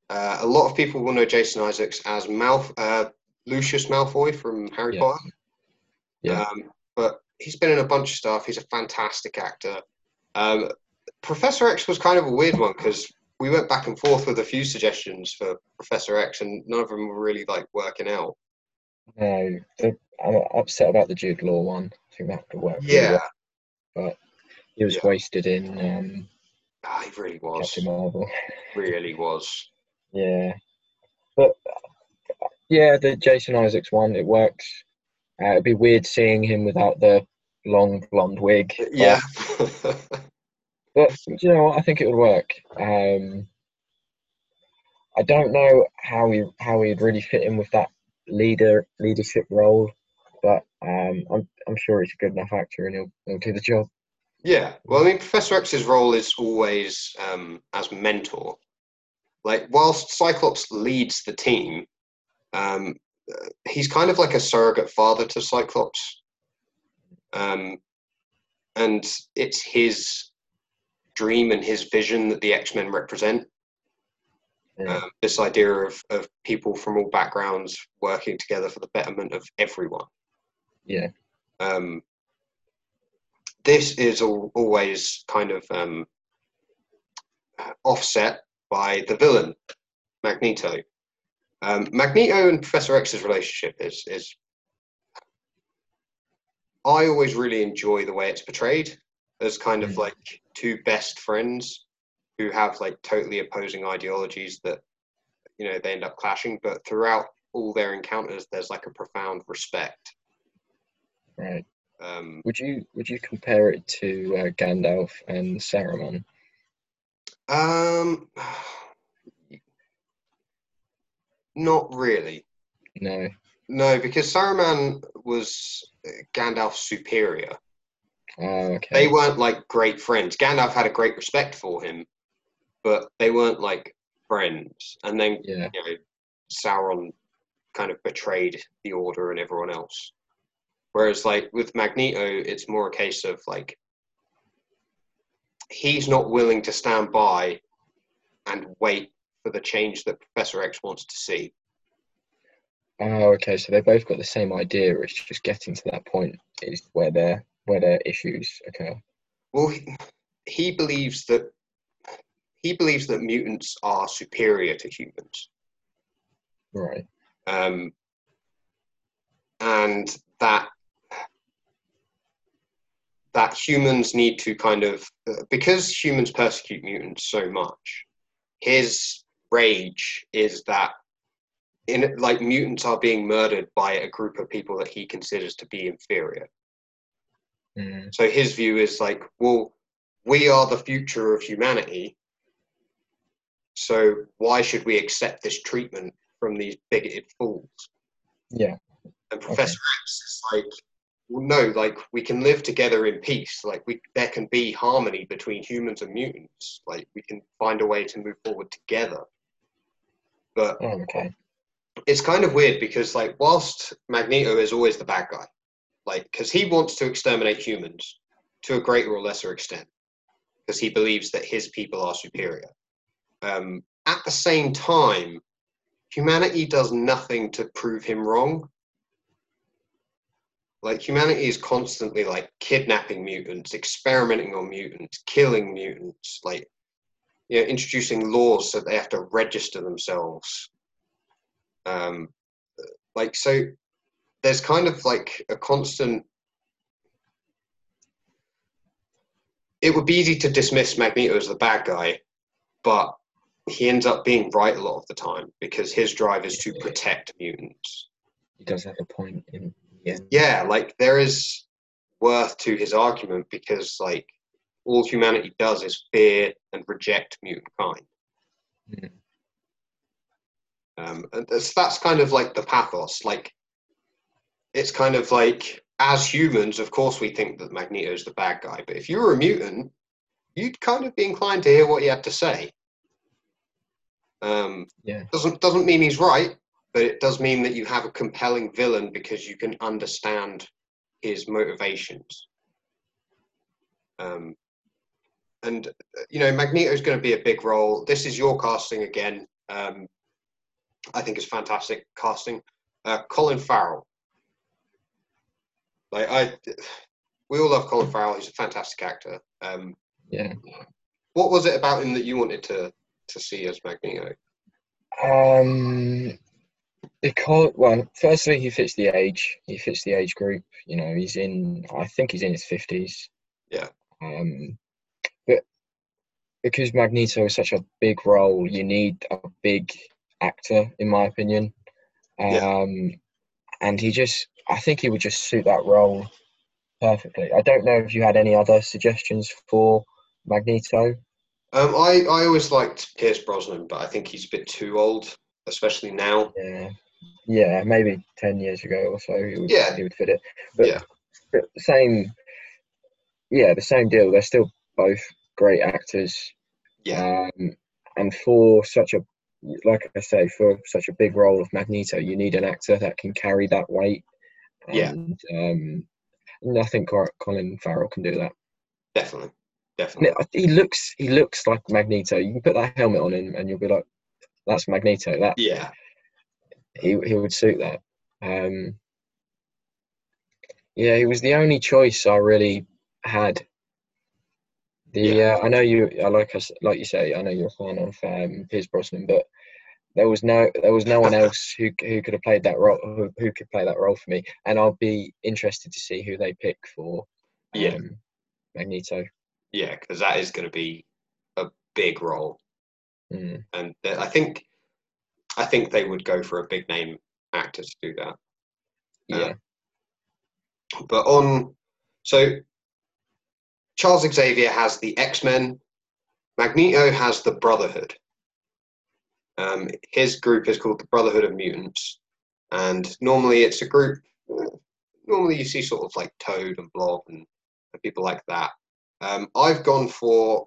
Uh, a lot of people will know Jason Isaacs as Malf- uh, Lucius Malfoy from Harry Yeah. Potter. Yeah. Um, but he's been in a bunch of stuff. He's a fantastic actor. Um, Professor X was kind of a weird one because we went back and forth with a few suggestions for Professor X, and none of them were really like working out. No, the, I'm upset about the Jude Law one. I think that would work. Yeah, well. he was Yeah. wasted in um, ah, he really was. Captain Marvel. Really was. Yeah, but yeah, the Jason Isaacs one it works. Uh, it'd be weird seeing him without the long blonde wig. but- Yeah. but you know what? I think it would work. Um, I don't know how he how he'd really fit in with that leader leadership role, but um, I'm I'm sure he's a good enough actor and he'll he'll do the job. Yeah, well, I mean, Professor X's role is always um, as mentor. Like, whilst Cyclops leads the team, um, he's kind of like a surrogate father to Cyclops. Um, and it's his dream and his vision that the X Men represent. Yeah. Um, this idea of, of people from all backgrounds working together for the betterment of everyone. Yeah. Um, this is al- always kind of um, offset by the villain, Magneto. Um, Magneto and Professor X's relationship is is. I always really enjoy the way it's portrayed as kind of Mm. like two best friends who have like totally opposing ideologies that you know they end up clashing, but throughout all their encounters, there's like a profound respect. Right. Um, Would you would you compare it to uh, Gandalf and Saruman? Um, not really. No. No, because Saruman was uh, Gandalf's superior. Oh, okay. They weren't like great friends. Gandalf had a great respect for him, but they weren't like friends. And then Yeah. you know, Sauron kind of betrayed the Order and everyone else. Whereas, like with Magneto, it's more a case of like he's not willing to stand by and wait for the change that Professor X wants to see. Oh, okay. So they both got the same idea. It's just getting to that point is where their where their issues occur. Well, he, he believes that he believes that mutants are superior to humans. Right. um, and that that humans need to kind of uh, because humans persecute mutants so much his rage is that in like mutants are being murdered by a group of people that he considers to be inferior. Mm, so his view is like well we are the future of humanity so why should we accept this treatment from these bigoted fools? Yeah. And Professor X is like, no, like we can live together in peace. Like we, there can be harmony between humans and mutants. Like we can find a way to move forward together. But Oh, okay. it's kind of weird because, like, whilst Magneto is always the bad guy, like, because he wants to exterminate humans to a greater or lesser extent, because he believes that his people are superior. Um, at the same time, humanity does nothing to prove him wrong. Like humanity is constantly like kidnapping mutants, experimenting on mutants, killing mutants, like you know, introducing laws so they have to register themselves. Um, like so, there's kind of like a constant. It would be easy to dismiss Magneto as the bad guy, but he ends up being right a lot of the time because his drive is to protect mutants. He does have a point in end. Yeah, like there is worth to his argument because like all humanity does is fear and reject mutant kind. Mm. Um, and that's, that's kind of like the pathos. Like it's kind of like as humans, of course, we think that Magneto is the bad guy. But if you were a mutant, you'd kind of be inclined to hear what he had to say. Um, Yeah. Doesn't doesn't mean he's right, but it does mean that you have a compelling villain because you can understand his motivations. Um, and uh, you know, Magneto is going to be a big role. This is your casting again. Um, I think it's fantastic casting. Uh, Colin Farrell. Like I, we all love Colin Farrell. He's a fantastic actor. Um, Yeah. what was it about him that you wanted to to see as Magneto? Um, because well, firstly, he fits the age. He fits the age group. You know, he's in. I think he's in his fifties. Yeah. Um, but because Magneto is such a big role, you need a big actor, in my opinion. Um, Yeah. and he just, I think he would just suit that role perfectly. I don't know if you had any other suggestions for Magneto. Um, I I always liked Pierce Brosnan, but I think he's a bit too old, especially now. Yeah, yeah, maybe ten years ago or so, he would, Yeah. he would fit it. But, Yeah. same, yeah, the same deal. They're still both great actors. Yeah, Um, and for such a, like I say, for such a big role of Magneto, you need an actor that can carry that weight. Yeah. And, um, and I think Colin Farrell can do that. definitely, definitely. He looks, he looks like Magneto. You can put that helmet on him, and you'll be like, "That's Magneto." That Yeah, he he would suit that. Um, yeah, he was the only choice I really had. The Yeah. uh, I know you, I like us, like you say, I know you're a fan of um, Pierce Brosnan, but there was no there was no one else who who could have played that role who, who could play that role for me, and I'll be interested to see who they pick for um, Yeah. Magneto. yeah, because that is going to be a big role, Mm, and I think I think they would go for a big name actor to do that. yeah, But on so Charles Xavier has the X Men, Magneto has the Brotherhood. Um, his group is called the Brotherhood of Mutants, and normally it's a group. Normally you see sort of like Toad and Blob and, and people like that. Um, I've gone for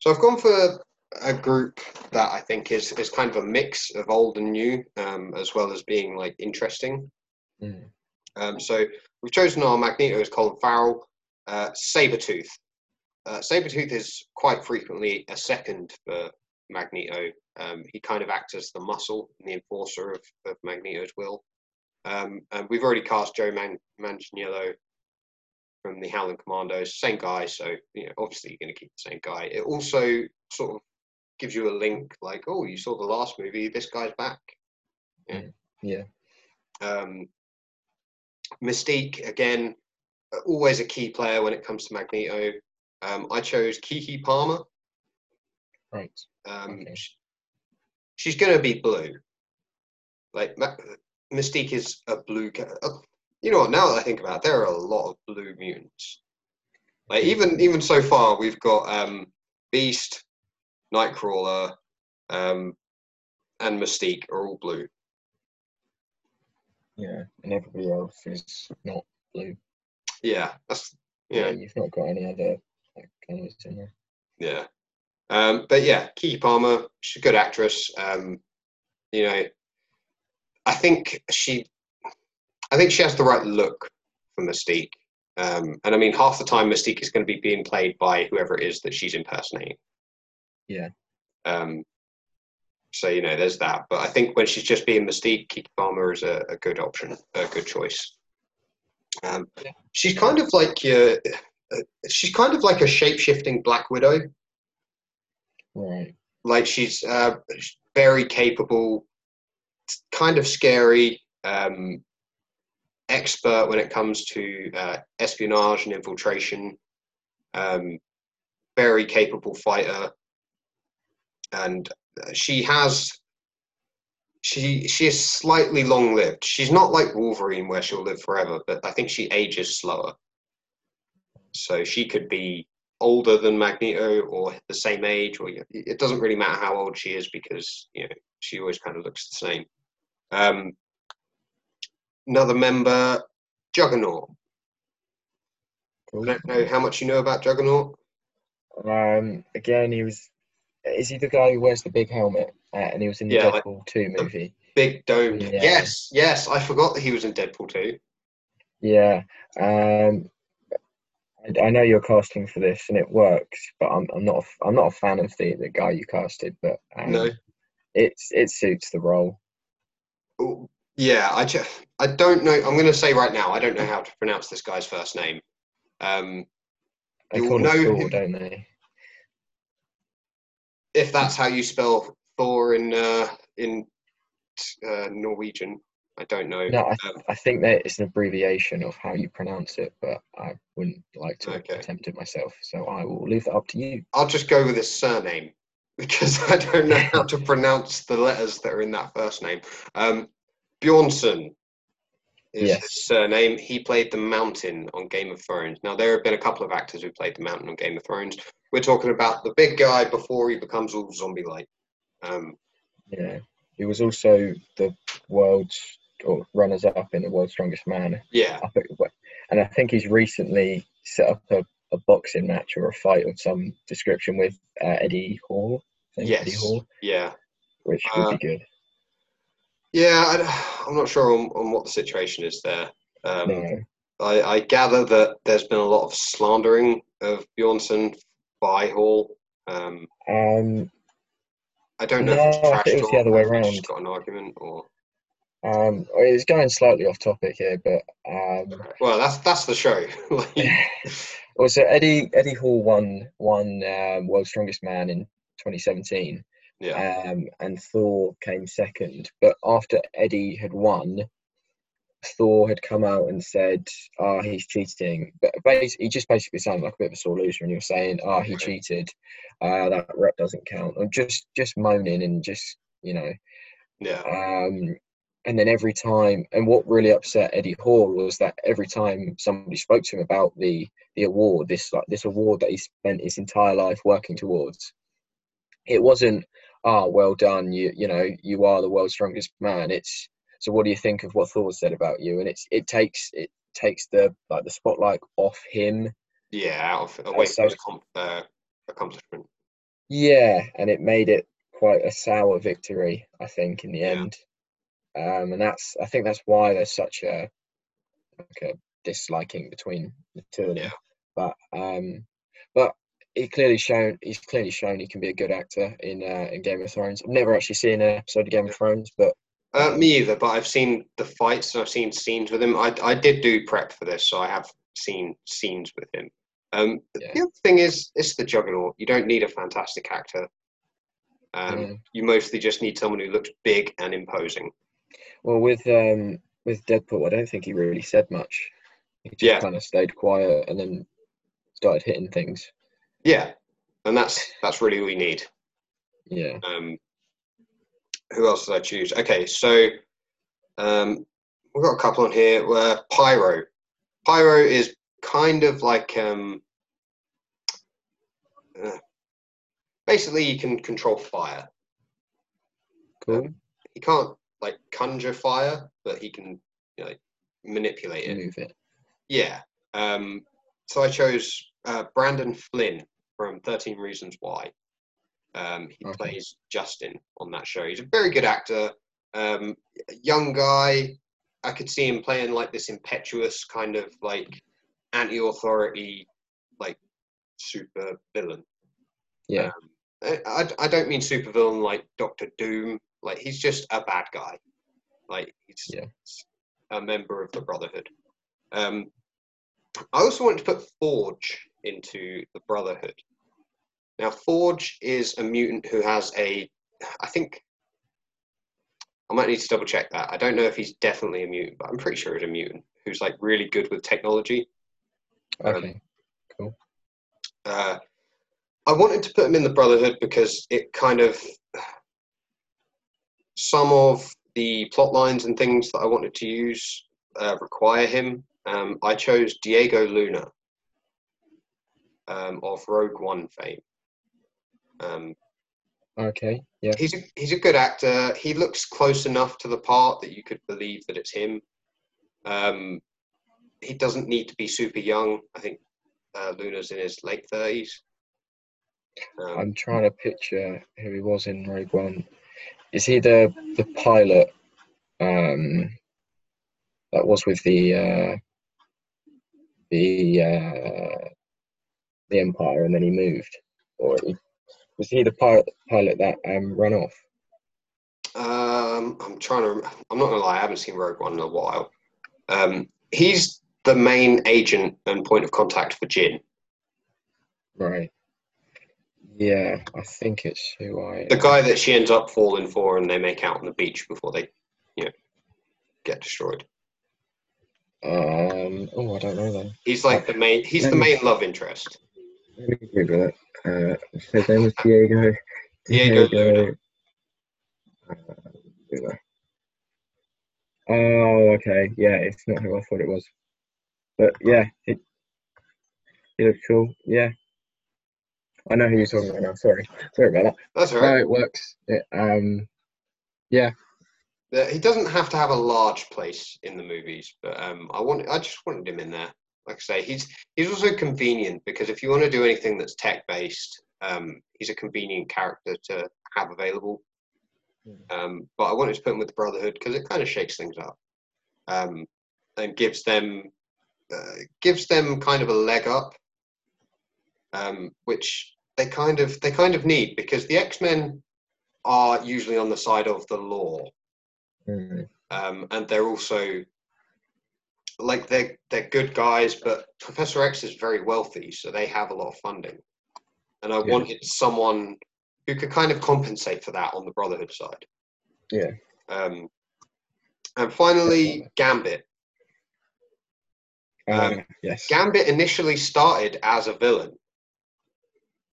so I've gone for a group that I think is is kind of a mix of old and new, um, as well as being like interesting. mm, Um, so we've chosen our Magneto is Colin Farrell. Uh, Sabretooth. Uh, Sabretooth is quite frequently a second for Magneto. Um, he kind of acts as the muscle and the enforcer of, of Magneto's will. Um, and we've already cast Joe Man- Manganiello from the Howling Commandos, same guy, so you know, obviously you're going to keep the same guy. It also sort of gives you a link, like, oh, you saw the last movie, this guy's back. yeah, Um, Mystique, again, always a key player when it comes to Magneto. Um, I chose Keke Palmer. right. Um, Okay. sh- She's going to be blue. Like, Mystique is a blue. ca- You know what? Now that I think about it, there are a lot of blue mutants. Like, even even so far, we've got um, Beast, Nightcrawler, um, and Mystique are all blue. Yeah, and everybody else is not blue. Yeah, that's yeah. you've not got any other like, colours in there. Yeah. Um, but yeah, Keke Palmer, she's a good actress. Um, you know, I think she, I think she has the right look for Mystique. Um, and I mean, half the time Mystique is going to be being played by whoever it is that she's impersonating. Yeah. Um, so you know, there's that. But I think when she's just being Mystique, Keke Palmer is a, a good option, a good choice. Um, Yeah. she's kind of like your, uh, she's kind of like a shape shifting Black Widow Right. like she's uh, very capable, kind of scary, um, expert when it comes to uh, espionage and infiltration. Um, very capable fighter, and she has. She she is slightly long lived. She's not like Wolverine where she'll live forever, but I think she ages slower. So she could be older than Magneto or the same age, or it doesn't really matter how old she is because you know she always kind of looks the same. Um, another member, Juggernaut. Cool. I don't know how much you know about Juggernaut. Um, again, he was. Is he the guy who wears the big helmet? Uh, and he was in the Yeah, like- Deadpool 2 movie. Big domed. Yeah. Yes, yes. I forgot that he was in Deadpool 2. Yeah. Um, I, I know you're casting for this, and it works, but I'm, I'm not. A, I'm not a fan of the, the guy you casted, but um, No. it's it suits the role. Yeah, I just, I don't know. I'm going to say right now, I don't know how to pronounce this guy's first name. Um, They call know Thor, him- don't they? if that's how you spell Thor in uh, in uh, Norwegian, I don't know. No, I, Um, I think that it's an abbreviation of how you pronounce it, but I wouldn't like to Okay. attempt it myself. So I will leave that up to you. I'll just go with his surname because I don't know how to pronounce the letters that are in that first name. Um, Bjornsson is Yes. his surname. He played the Mountain on Game of Thrones. Now there have been a couple of actors who played the Mountain on Game of Thrones. We're talking about the big guy before he becomes all zombie-like. Um, Yeah, he was also the world's or runners up in the world's strongest man. yeah, and I think he's recently set up a, a boxing match or a fight of some description with uh, Eddie Hall. Think, Eddie yes, Hall, yeah. which would Uh, be good. Yeah, I, am not sure on, on what the situation is there. Um, No, I, I gather that there's been a lot of slandering of Bjornsson by Hall. Um, um, I don't know No, if it's trash it was the other way around. got an argument or. um, it's going slightly off topic here, but um, Well, that's that's the show. Also Eddie Eddie Hall won won um, World's Strongest Man in 2017. Yeah, um, and Thor came second. But after Eddie had won, Thor had come out and said, "Ah, he's cheating." But basically, he just basically sounded like a bit of a sore loser, and he was saying, "Ah, he cheated. Uh, that rep doesn't count." And just just moaning and just you know. yeah, Um, and then every time, and what really upset Eddie Hall was that every time somebody spoke to him about the the award, this like this award that he spent his entire life working towards, it wasn't, ah, well done, you you know, you are the world's strongest man. It's so what do you think of what Thor said about you? And it's it takes it takes the like the spotlight off him. yeah. Out of away so- from his com- uh, accomplishment. Yeah, and it made it quite a sour victory, I think, in the Yeah. end. Um, and that's I think that's why there's such a like a disliking between the two of them. Yeah. But um, but he clearly shown he's clearly shown he can be a good actor in uh, in Game of Thrones. I've never actually seen an episode of Game of Thrones, but Uh, me either, but I've seen the fights and I've seen scenes with him. I, I did do prep for this, so I have seen scenes with him. Um, Yeah. The other thing is, it's the Juggernaut. You don't need a fantastic actor. Um, Yeah. You mostly just need someone who looks big and imposing. well with um with Deadpool, I don't think he really said much. He just Yeah. kind of stayed quiet and then started hitting things. Yeah, and that's that's really all you need. Yeah. Um, who else did I choose? Okay, so um, we've got a couple on here. Where Pyro, Pyro is kind of like um, uh, basically you can control fire. Cool. He can't like conjure fire, but he can you know, manipulate it. Move it. Yeah. Um, so I chose uh, Brandon Flynn from 13 Reasons Why. Um, he Okay. plays Justin on that show. He's a very good actor. Um, young guy. I could see him playing like this impetuous kind of like anti-authority, like super villain. Yeah. I, I, I don't mean super villain like Doctor Doom. Like he's just a bad guy. Like he's Yeah. a member of the Brotherhood. Um, I also wanted to put Forge into the Brotherhood. Now, Forge is a mutant who has a, I think, I might need to double check that. I don't know if he's definitely a mutant, but I'm pretty sure he's a mutant who's like really good with technology. Um, Okay. Uh, I wanted to put him in the Brotherhood because it kind of some of the plot lines and things that I wanted to use uh, require him. Um, I chose Diego Luna um, of Rogue One fame. Um, Okay. Yeah. he's a, he's a good actor. He looks close enough to the part that you could believe that it's him. Um, he doesn't need to be super young. I think uh, Luna's in his late thirties. Um, I'm trying to picture who he was in Rogue One. Is he the the pilot um, that was with the uh, the uh, the Empire, and then he moved, or he, was he the pilot pilot that um, ran off? Um, I'm trying to. I'm not gonna lie. I haven't seen Rogue One in a while. Um, he's the main agent and point of contact for Jyn, Right. Yeah, I think it's who I. the guy that she ends up falling for, and they make out on the beach before they, you know, get destroyed. Um. Oh, I don't know then. He's like the main. He's the main love interest. Let me Google it. Uh, his name was Diego. Diego Luna. Uh, Luna. Oh, okay. Yeah, it's not who I thought it was. But yeah, it he looks cool. Yeah, I know who you're talking about now. Sorry, sorry about that. That's all No, it works. It, um, yeah, Uh, He doesn't have to have a large place in the movies, but um, I want. I just wanted him in there. Like I say, he's he's also convenient because if you want to do anything that's tech based, um, he's a convenient character to have available. Um, but I wanted to put him with the Brotherhood because it kind of shakes things up, um, and gives them uh, gives them kind of a leg up, um, which they kind of they kind of need because the X Men are usually on the side of the law. Mm, um, and they're also like they're they're good guys, but Professor X is very wealthy, so they have a lot of funding, and I Yeah. wanted someone who could kind of compensate for that on the Brotherhood side. yeah. Um, and finally, Gambit. Um, Um, yes. Gambit initially started as a villain,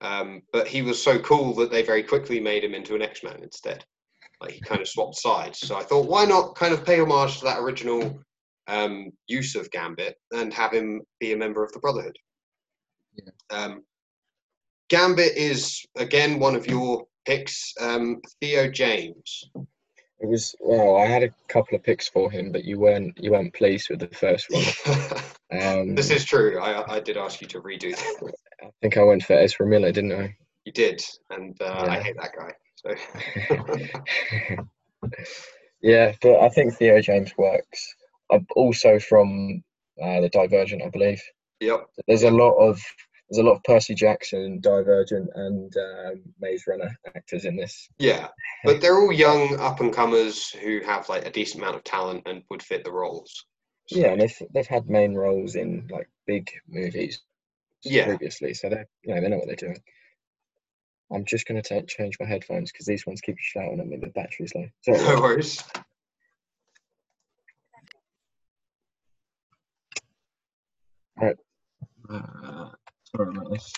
um, but he was so cool that they very quickly made him into an X-Man instead. Like he kind of swapped sides. So I thought, why not kind of pay homage to that original um, use of Gambit and have him be a member of the Brotherhood? Yeah. Um, Gambit is again one of your picks, um, Theo James. It was well. I had a couple of picks for him, but you weren't you weren't pleased with the first one. Um, this is true. I, I did ask you to redo that. I think I went for Ezra Miller, didn't I? You did, and uh, I hate that guy. So. yeah, but I think Theo James works. I also from uh, the Divergent, I believe. Yep. There's a lot of there's a lot of Percy Jackson, Divergent, and um, Maze Runner actors in this. Yeah, but they're all young up and comers who have like a decent amount of talent and would fit the roles. So, Yeah, and they've they've had main roles in like big movies Yeah. previously, so they you know they know what they're doing. I'm just gonna ta change my headphones because these ones keep shouting at me. The battery's low. Sorry. no worries. Uh, sorry about this.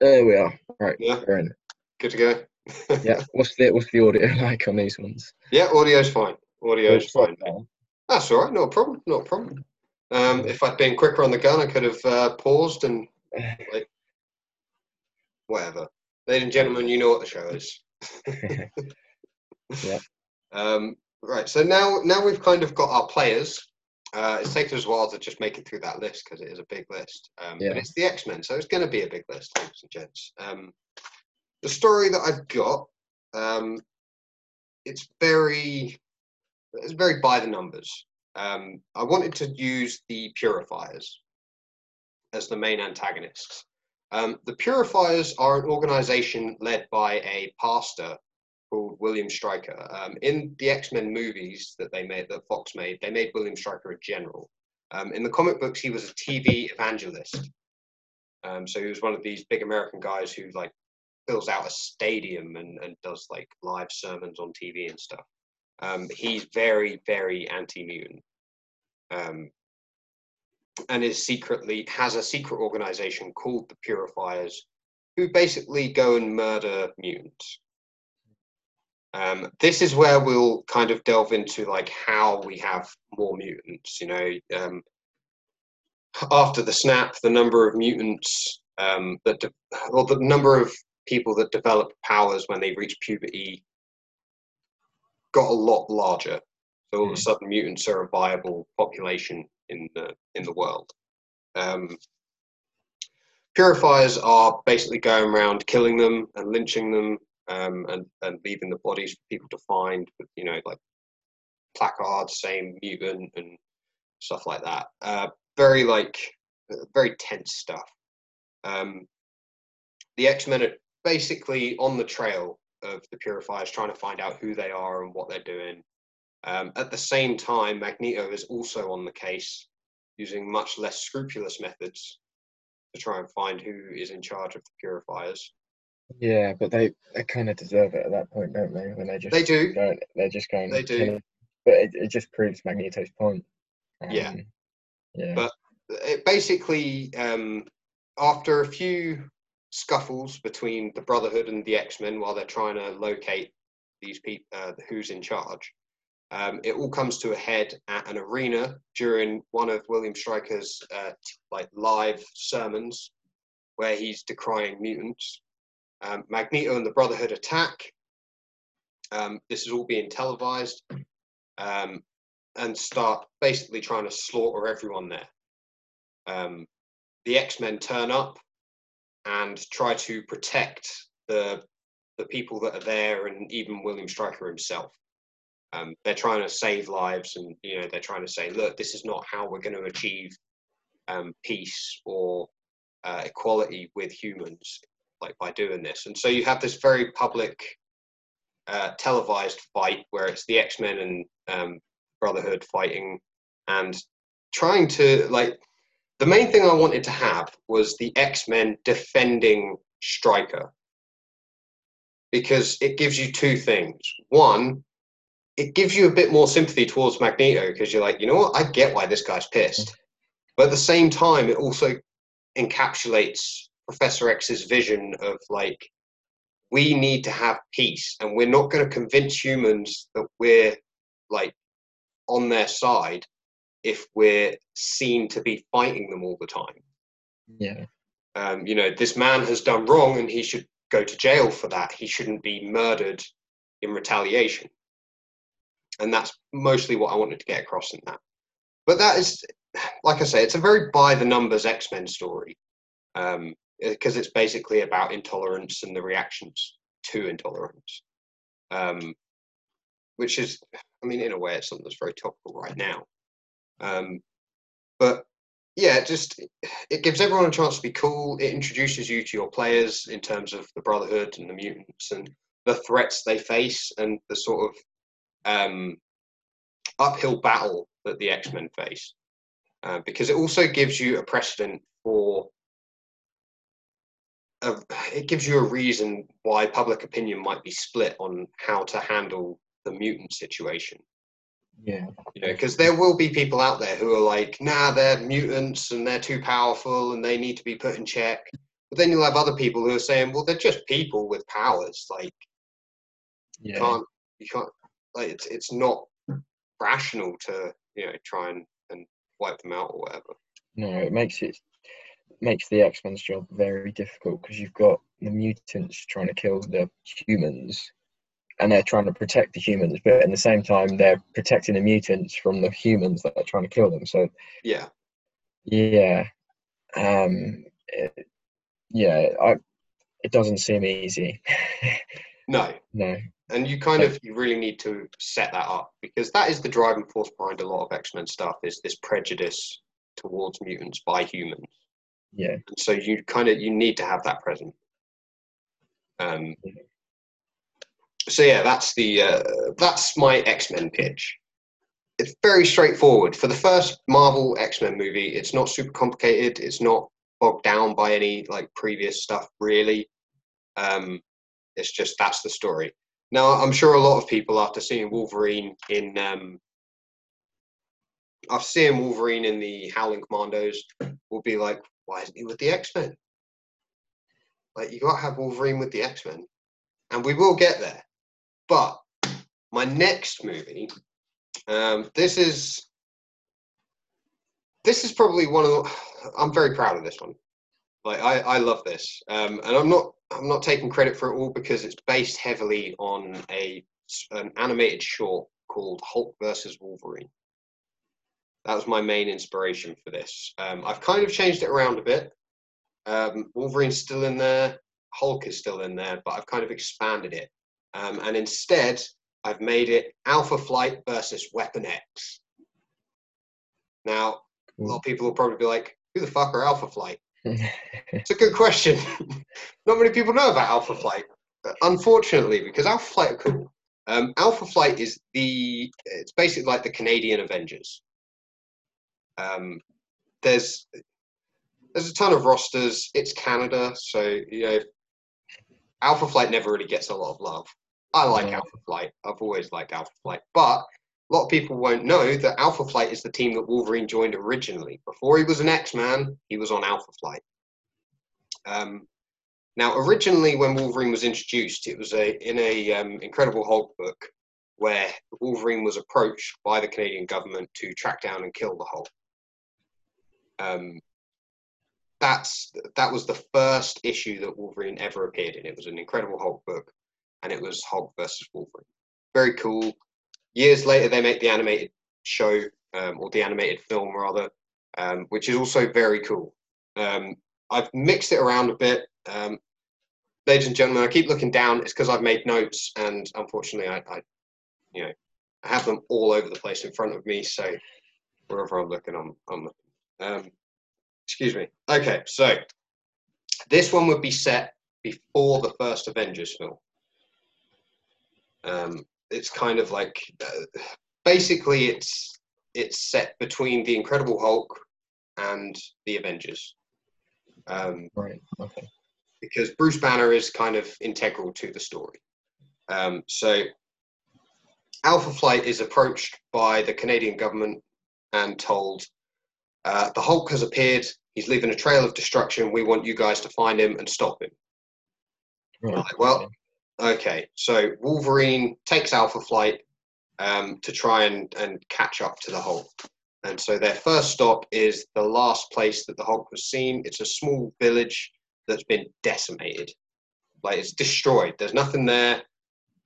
There we are. Right, Yeah. we're in. Good to go. Yeah. What's the what's the audio like on these ones? yeah, audio's fine. Audio's Sorry fine. that. That's all right. No problem. No problem. Um, if I'd been quicker on the gun, I could have uh, paused and like, whatever. Ladies and gentlemen, you know what the show is. Yeah. Um, right. So now, now we've kind of got our players. Uh, it's taken us a while to just make it through that list because it is a big list. Um, Yeah. But it's the X Men, so it's going to be a big list, ladies and gents. Um, the story that I've got, um, it's very, it's very by the numbers. Um, I wanted to use the Purifiers as the main antagonists. Um, the Purifiers are an organization led by a pastor called William Stryker. Um, in the X Men movies that they made, that Fox made, they made William Stryker a general. Um, in the comic books, he was a TV evangelist. Um, so he was one of these big American guys who like fills out a stadium and, and does like live sermons on TV and stuff. Um, he's very, very anti-mutant, um, and is secretly has a secret organization called the Purifiers, who basically go and murder mutants. Um, this is where we'll kind of delve into like how we have more mutants. You know, um, after the snap, the number of mutants um, that, de- or the number of people that develop powers when they reach puberty got a lot larger. So all of a Mm. sudden, mutants are a viable population in the in the world. Um, purifiers are basically going around killing them and lynching them um, and, and leaving the bodies for people to find, you know, like placards saying mutant and stuff like that. Uh, very like very tense stuff. Um, the X Men are basically on the trail of the Purifiers, trying to find out who they are and what they're doing. Um, at the same time, Magneto is also on the case, using much less scrupulous methods to try and find who is in charge of the Purifiers. Yeah, but they, they kind of deserve it at that point, don't they? When they just They do. Going, they're just going. They do. killing- But it, it just proves Magneto's point. Yeah. Um, Yeah. But it basically, um, after a few scuffles between the Brotherhood and the X Men while they're trying to locate these people, uh, who's in charge, um, it all comes to a head at an arena during one of William Stryker's uh, like live sermons, where he's decrying mutants. Um, Magneto and the Brotherhood attack. Um, this is all being televised, um, and start basically trying to slaughter everyone there um, the X Men turn up and try to protect the the people that are there, and even William Stryker himself. Um, they're trying to save lives, and you know they're trying to say, look, this is not how we're going to achieve um, peace or uh, equality with humans, like by doing this. And so you have this very public, uh, televised fight where it's the X Men and um, Brotherhood fighting, and trying to like the main thing I wanted to have was the X Men defending Stryker because it gives you two things. One, it gives you a bit more sympathy towards Magneto because you're like, you know what, I get why this guy's pissed. But at the same time, it also encapsulates Professor X's vision of like, we need to have peace and we're not going to convince humans that we're like on their side if we're seen to be fighting them all the time. yeah. Um, you know, this man has done wrong and he should go to jail for that. He shouldn't be murdered in retaliation. And that's mostly what I wanted to get across in that. But that is, like I say, it's a very by the numbers X Men story um, because it's basically about intolerance and the reactions to intolerance, um, which is, I mean, in a way, it's something that's very topical right now. Um, but yeah, it just it gives everyone a chance to be cool. It introduces you to your players in terms of the Brotherhood and the mutants and the threats they face and the sort of um, uphill battle that the X Men face. Uh, because it also gives you a precedent for. A, it gives you a reason why public opinion might be split on how to handle the mutant situation. Yeah. you know because there will be people out there who are like nah they're mutants and they're too powerful and they need to be put in check. But then you'll have other people who are saying well they're just people with powers. Like you can't you can't like it's it's not rational to you know try and and wipe them out or whatever. No, it makes it makes the X Men's job very difficult because you've got the mutants trying to kill the humans, and they're trying to protect the humans, but at the same time they're protecting the mutants from the humans that are trying to kill them. So yeah yeah, um, it, yeah, I it doesn't seem easy. no no, and you kind of you really need to set that up because that is the driving force behind a lot of x-men stuff is this prejudice towards mutants by humans yeah, so you kind of you need to have that present. Um so yeah that's the uh, that's my x-men pitch. It's very straightforward. For the first marvel x-men movie it's not super complicated. It's not bogged down by any like previous stuff really. Um it's just that's the story. Now i'm sure a lot of people after seeing wolverine in um after seeing wolverine in the howling commandos will be like why isn't he with the X-Men? Like you gotta have Wolverine with the X-Men. And we will get there. But my next movie, um, this is this is probably one of the I'm very proud of this one. Like I, I love this. Um, and I'm not I'm not taking credit for it all because it's based heavily on a an animated short called Hulk versus Wolverine. That was my main inspiration for this. Um, I've kind of changed it around a bit. Um, Wolverine's still in there, Hulk is still in there, but I've kind of expanded it. Um, and instead, I've made it Alpha Flight versus Weapon X. Now, a lot of people will probably be like, who the fuck are Alpha Flight? it's a good question. Not many people know about Alpha Flight, unfortunately, because Alpha Flight are cool. Um, Alpha Flight is the, it's basically like the Canadian Avengers. Um, there's there's a ton of rosters. It's Canada, so you know, Alpha Flight never really gets a lot of love. I like Yeah. Alpha Flight. I've always liked Alpha Flight, but a lot of people won't know that Alpha Flight is the team that Wolverine joined originally. Before he was an X-Man, he was on Alpha Flight. Um, now, originally, when Wolverine was introduced, it was a in a um, Incredible Hulk book where Wolverine was approached by the Canadian government to track down and kill the Hulk. Um, that's that was the first issue that Wolverine ever appeared in. It was an Incredible Hulk book, and it was Hulk versus Wolverine. Very cool. Years later, they make the animated show um, or the animated film rather, um, which is also very cool. Um, I've mixed it around a bit. Um, ladies and gentlemen, I keep looking down. It's because I've made notes, and unfortunately, I, I, you know, I have them all over the place in front of me. So wherever I'm looking, I'm, I'm. Um, excuse me. Okay, so this one would be set before the first Avengers film. Um, it's kind of like, uh, basically, it's it's set between the Incredible Hulk and the Avengers. Um, right. Okay. because Bruce Banner is kind of integral to the story. Um, so, Alpha Flight is approached by the Canadian government and told uh, the Hulk has appeared. He's leaving a trail of destruction. We want you guys to find him and stop him. Right. Well- Okay, so Wolverine takes Alpha Flight um, to try and, and catch up to the Hulk. And so their first stop is the last place that the Hulk was seen. It's a small village that's been decimated. Like it's destroyed. There's nothing there.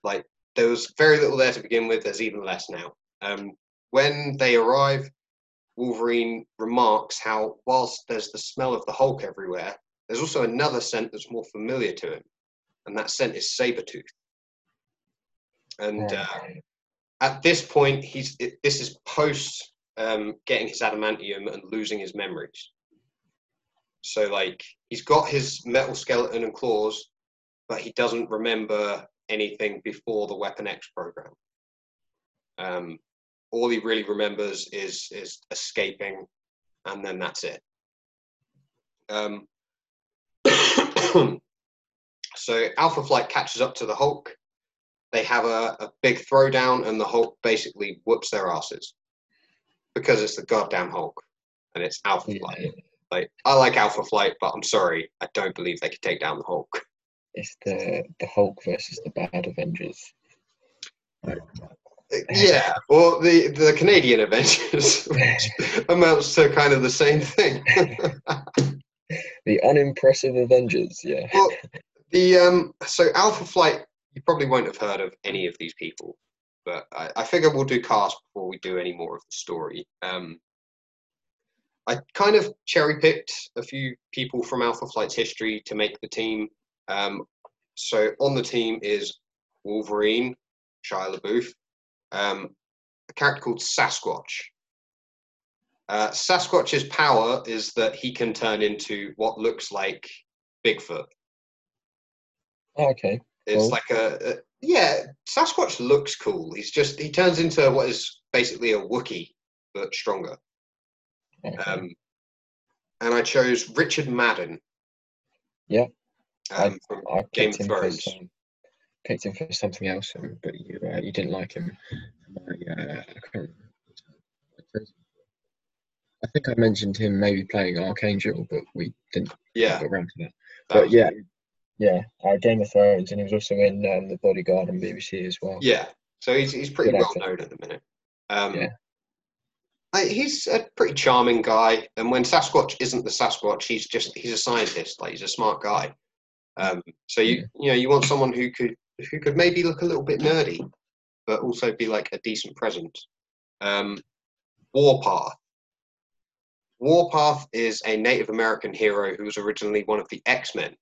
Like there was very little there to begin with. There's even less now. Um, when they arrive, Wolverine remarks how, whilst there's the smell of the Hulk everywhere, there's also another scent that's more familiar to him, and that scent is Sabretooth. And uh, at this point, he's it, this is post um, getting his adamantium and losing his memories. So like he's got his metal skeleton and claws, but he doesn't remember anything before the Weapon X program. Um, all he really remembers is is escaping, and then that's it. Um, so Alpha Flight catches up to the Hulk. They have a, a big throwdown, and the Hulk basically whoops their asses because it's the goddamn Hulk and it's Alpha Yeah. Flight. Like I like Alpha Flight, but I'm sorry, I don't believe they could take down the Hulk. It's the the Hulk versus the bad Avengers. Yeah, well, the the Canadian Avengers, amounts to kind of the same thing. The unimpressive Avengers. Yeah. well, the um, so Alpha Flight, you probably won't have heard of any of these people, but I, I figure we'll do cast before we do any more of the story. Um, I kind of cherry picked a few people from Alpha Flight's history to make the team. Um, so on the team is Wolverine, Shia LaBeouf, um, a character called Sasquatch. Uh, Sasquatch's power is that he can turn into what looks like Bigfoot. Oh, okay. It's Cool. like a, a yeah. Sasquatch looks cool. He's just he turns into what is basically a Wookie but stronger. okay. Um, and I chose Richard Madden. Yeah. Um, from I Game of Thrones. Picked him for something else, um, but you uh, you didn't like him. I, uh, I. I think I mentioned him maybe playing Archangel, but we didn't yeah. get around to that. But was- yeah, yeah, uh, Game of Thrones, and he was also in um, The Bodyguard on BBC as well. Yeah. So he's he's pretty Good well actor. known at the minute. Um, Yeah. I, he's a pretty charming guy, and when Sasquatch isn't the Sasquatch, he's just he's a scientist. Like he's a smart guy. Um, so you Yeah. you know you want someone who could who could maybe look a little bit nerdy, but also be like a decent presence. Um, Warpath. Warpath is a Native American hero who was originally one of the X Men.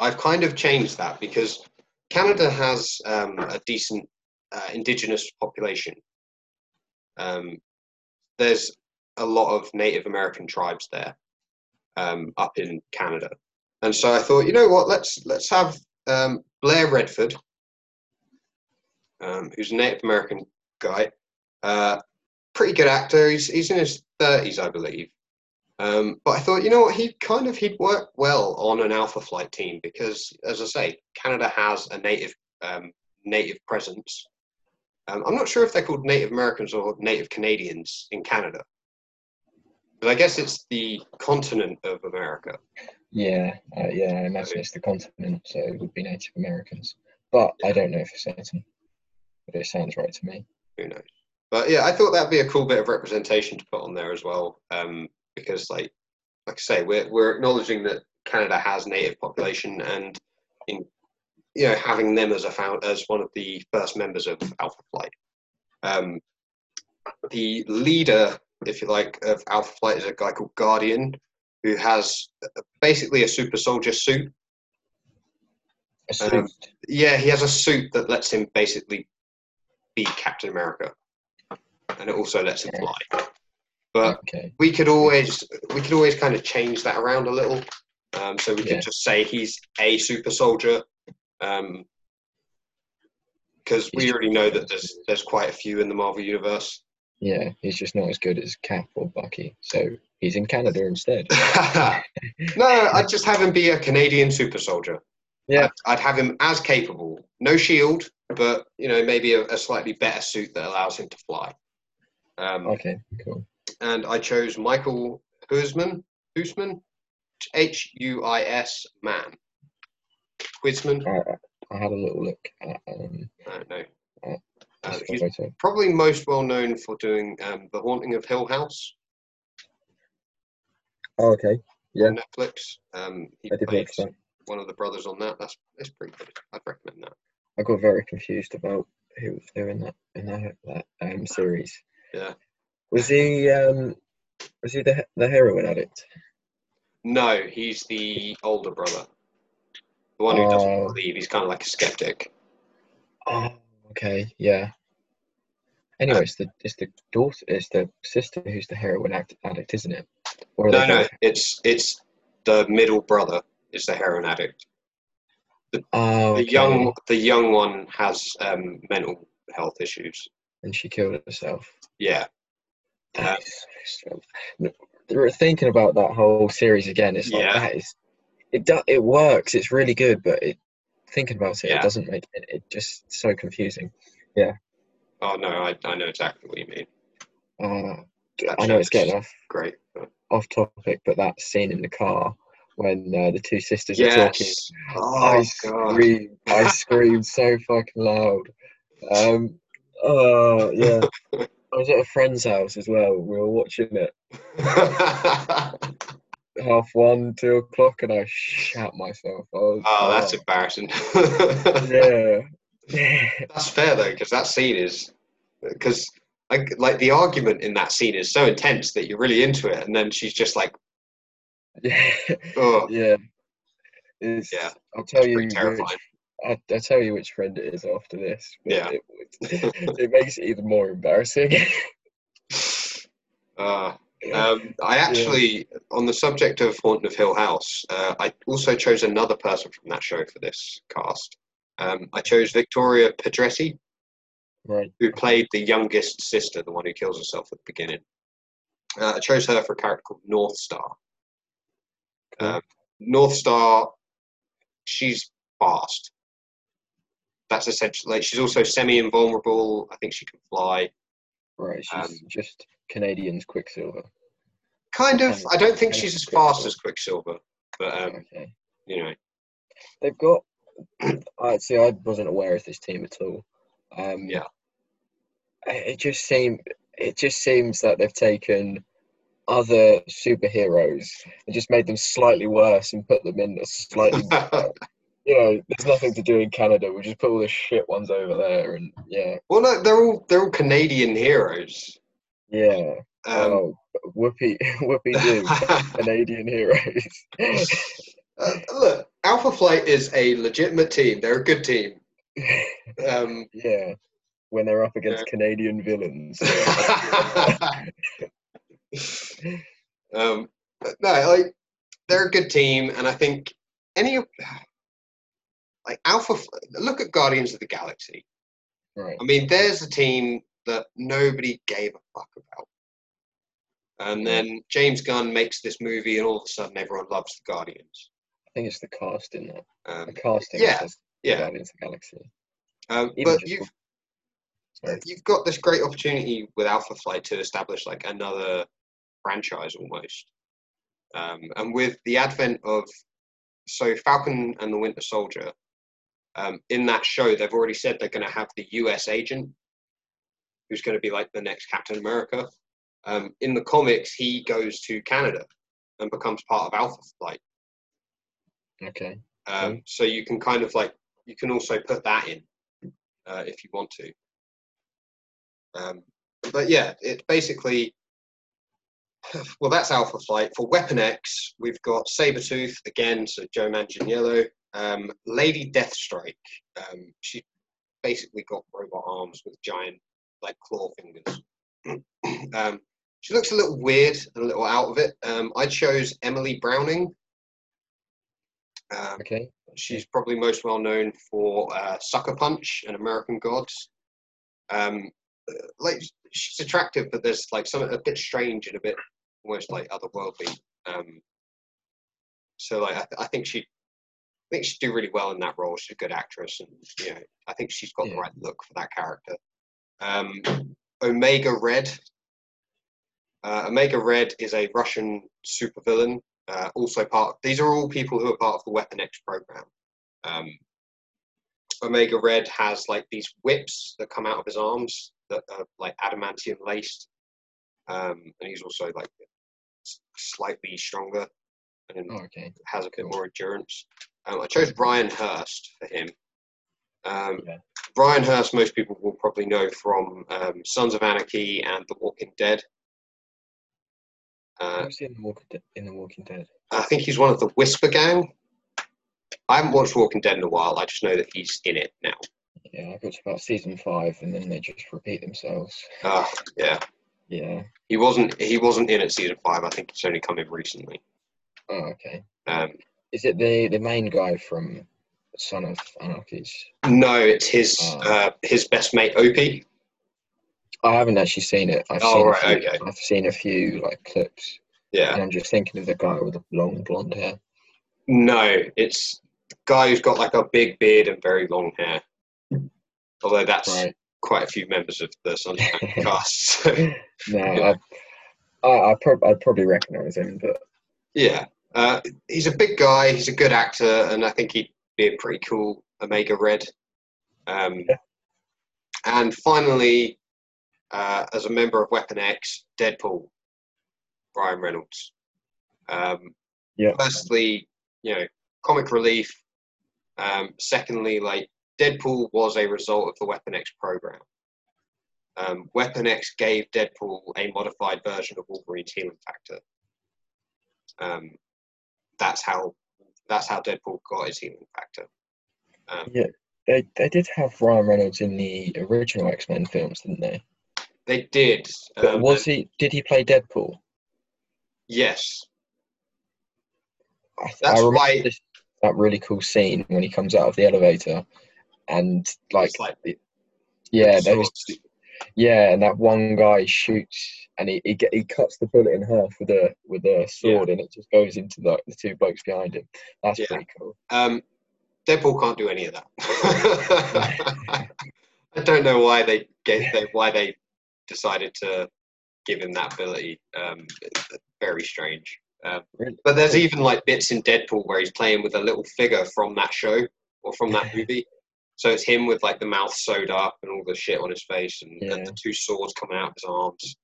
I've kind of changed that because Canada has um, a decent uh, indigenous population. Um, there's a lot of Native American tribes there um, up in Canada, and so I thought, you know what, let's let's have um, Blair Redford, um, who's a Native American guy, uh, pretty good actor. He's he's in his thirties, I believe. Um, but I thought, you know what, he kind of he'd work well on an Alpha Flight team because, as I say, Canada has a native um, native presence. Um, I'm not sure if they're called Native Americans or Native Canadians in Canada, but I guess it's the continent of America. Yeah, uh, yeah, I imagine it's the continent, so it would be Native Americans. But I don't know for certain. But it sounds right to me. Who knows? But yeah, I thought that'd be a cool bit of representation to put on there as well, um, because like, like I say, we're we're acknowledging that Canada has native population, and in you know having them as a found as one of the first members of Alpha Flight. Um, the leader, if you like, of Alpha Flight is a guy called Guardian, who has basically a super soldier suit. A suit. Um, Yeah, he has a suit that lets him basically be Captain America, and it also lets him fly. But okay. we could always we could always kind of change that around a little. Um, so we Yeah. could just say he's a super soldier, because we already know that there's there's quite a few in the Marvel universe. Yeah, he's just not as good as Cap or Bucky, so he's in Canada instead. no, I'd just have him be a Canadian super soldier. Yeah. I'd, I'd have him as capable. No shield, but you know maybe a, a slightly better suit that allows him to fly. Um, Okay, cool. and I chose Michael Huisman. Huisman, H U I S man. Huisman. I, I had a little look at um, I don't know. Uh, he's probably most well known for doing um, The Haunting of Hill House Oh, okay. Yeah. Netflix. Um, he I did played one of the brothers on that. That's it's pretty good. I'd recommend that. I got very confused about who was doing that in that, that um, series. Yeah. Was he um, was he the the heroin addict? No, he's the older brother. The one who doesn't Oh. believe. He's kind of like a skeptic. Oh, okay, yeah. Anyway, it's the it's the daughter, it's the sister who's the heroin act, addict, isn't it? Or are No, they no, both- it's it's the middle brother is the heroin addict. Oh, The okay. young the young one has um, mental health issues. and she killed herself. Yeah, Yeah. That's so- We're thinking about that whole series again. It's like Yeah. that is it. Do, it works. It's really good, but it thinking about it, Yeah. it doesn't make it. It just so confusing. Yeah. Oh no, I, I know exactly what you mean. Uh, I know it's getting off great. but- off topic, but that scene in the car when uh, the two sisters are talking, Yes. I Oh god. screamed. I screamed so fucking loud. Um, oh yeah. I was at a friend's house as well. We were watching it half one, two o'clock, and I shat myself. I was, oh, that's embarrassing. yeah. Yeah. That's fair though, because that scene is because like, like the argument in that scene is so intense that you're really into it, and then she's just like, Yeah. oh, Yeah. It's, Yeah, I'll tell you. Which. I, I'll tell you which friend it is after this. Yeah. It, it makes it even more embarrassing. Uh, um, I actually, on the subject of Haunting of Hill House, uh, I also chose another person from that show for this cast. Um, I chose Victoria Pedretti, right. who played the youngest sister, the one who kills herself at the beginning. Uh, I chose her for a character called North Star. Um, North Star, she's fast. That's essentially like she's also semi-invulnerable. I think she can fly. Right. She's um, just Canadian's Quicksilver. Kind of. I don't think she's as fast as Quicksilver, but um, okay. you know, They've got. I see. I wasn't aware of this team at all. Um, Yeah. It just seemed. It just seems that they've taken other superheroes and just made them slightly worse and put them in a slightly. you know, there's nothing to do in Canada. We just put all the shit ones over there, and yeah, well, no, they're all they're all Canadian heroes. yeah. Um, oh, Whoopie, whoopie do, Canadian heroes. Uh, look, Alpha Flight is a legitimate team. They're a good team. Um, yeah, when they're up against Canadian villains. um, no, like they're a good team, and I think any of like Alpha. Look at Guardians of the Galaxy. right. I mean, there's a team that nobody gave a fuck about. And then James Gunn makes this movie, and all of a sudden, everyone loves the Guardians. I think it's the casting. That Um, the casting. yeah, yeah. Guardians of the Galaxy. um, but you've Sorry. you've got this great opportunity with Alpha Flight to establish like another franchise almost. Um, and with the advent of so Falcon and the Winter Soldier, um, in that show they've already said they're going to have the U.S. agent, who's going to be like the next Captain America. Um, in the comics, he goes to Canada and becomes part of Alpha Flight. Okay. Um. So you can kind of like you can also put that in uh, if you want to. Um, but yeah, it basically well, that's Alpha Flight. For Weapon X, we've got Sabretooth again, so Joe Manganiello. Um, Lady Deathstrike. Um, she basically got robot arms with giant like claw fingers. um, she looks a little weird and a little out of it. Um, I chose Emily Browning. Um, Okay. She's probably most well known for uh, Sucker Punch and American Gods. Um, like she's attractive, but there's like something a bit strange and a bit almost like otherworldly. Um, so like I, th- I think she, I think she'd do really well in that role. She's a good actress, and you know I think she's got the right look for that character. Um, Omega Red. Uh, Omega Red is a Russian supervillain uh, also part. These are all people who are part of the Weapon X program. Um, Omega Red has like these whips that come out of his arms that are like adamantium laced, um, and he's also like slightly stronger and Oh, okay. has a bit cool. more endurance. Um, I chose Ryan Hurst for him. Um, Yeah. Ryan Hurst, most people will probably know from um, Sons of Anarchy and The Walking Dead. Uh, Who's in the Walking Dead? In the Walking Dead. I think he's one of the Whisper Gang. I haven't watched Walking Dead in a while. I just know that he's in it now. Yeah, I got to about season five, and then they just repeat themselves. Uh, yeah, Yeah. he wasn't. He wasn't in at season five. I think it's only come in recently. Oh, okay. Um, Is it the the main guy from Son of Anarchies? no, it's his Oh. uh, his best mate Opie. I haven't actually seen it. I've Oh, seen right, a few, okay. I've seen a few like clips, Yeah. and I'm just thinking of the guy with the long blonde hair. No, it's the guy who's got like a big beard and very long hair. Although that's Right. quite a few members of the Anarchy cast. so, No, I, I, I prob- I'd probably recognise him, but yeah, uh, he's a big guy. He's a good actor, and I think he'd be a pretty cool Omega Red. Um, Yeah. And finally, uh, as a member of Weapon X, Deadpool, Ryan Reynolds. Um, Yeah. Firstly, you know, comic relief. Um, secondly, like Deadpool was a result of the Weapon X program. Um, Weapon X gave Deadpool a modified version of Wolverine's healing factor. Um, that's how that's how Deadpool got his healing factor. Um, yeah, they they did have Ryan Reynolds in the original X Men films, didn't they? they did. Um, was he? Did he play Deadpool? yes. I, That's I remember why- this, that really cool scene when he comes out of the elevator, and like, like yeah, there was. Yeah, and that one guy shoots and he he, get, he cuts the bullet in half with a with a sword, and it just goes into the, the two blokes behind him. That's Yeah. pretty cool. Um, Deadpool can't do any of that. I don't know why they gave they, why they decided to give him that ability. Um, very strange. Um, but there's even like bits in Deadpool where he's playing with a little figure from that show or from that movie. So it's him with like the mouth sewed up and all the shit on his face and, and the two swords coming out of his arms.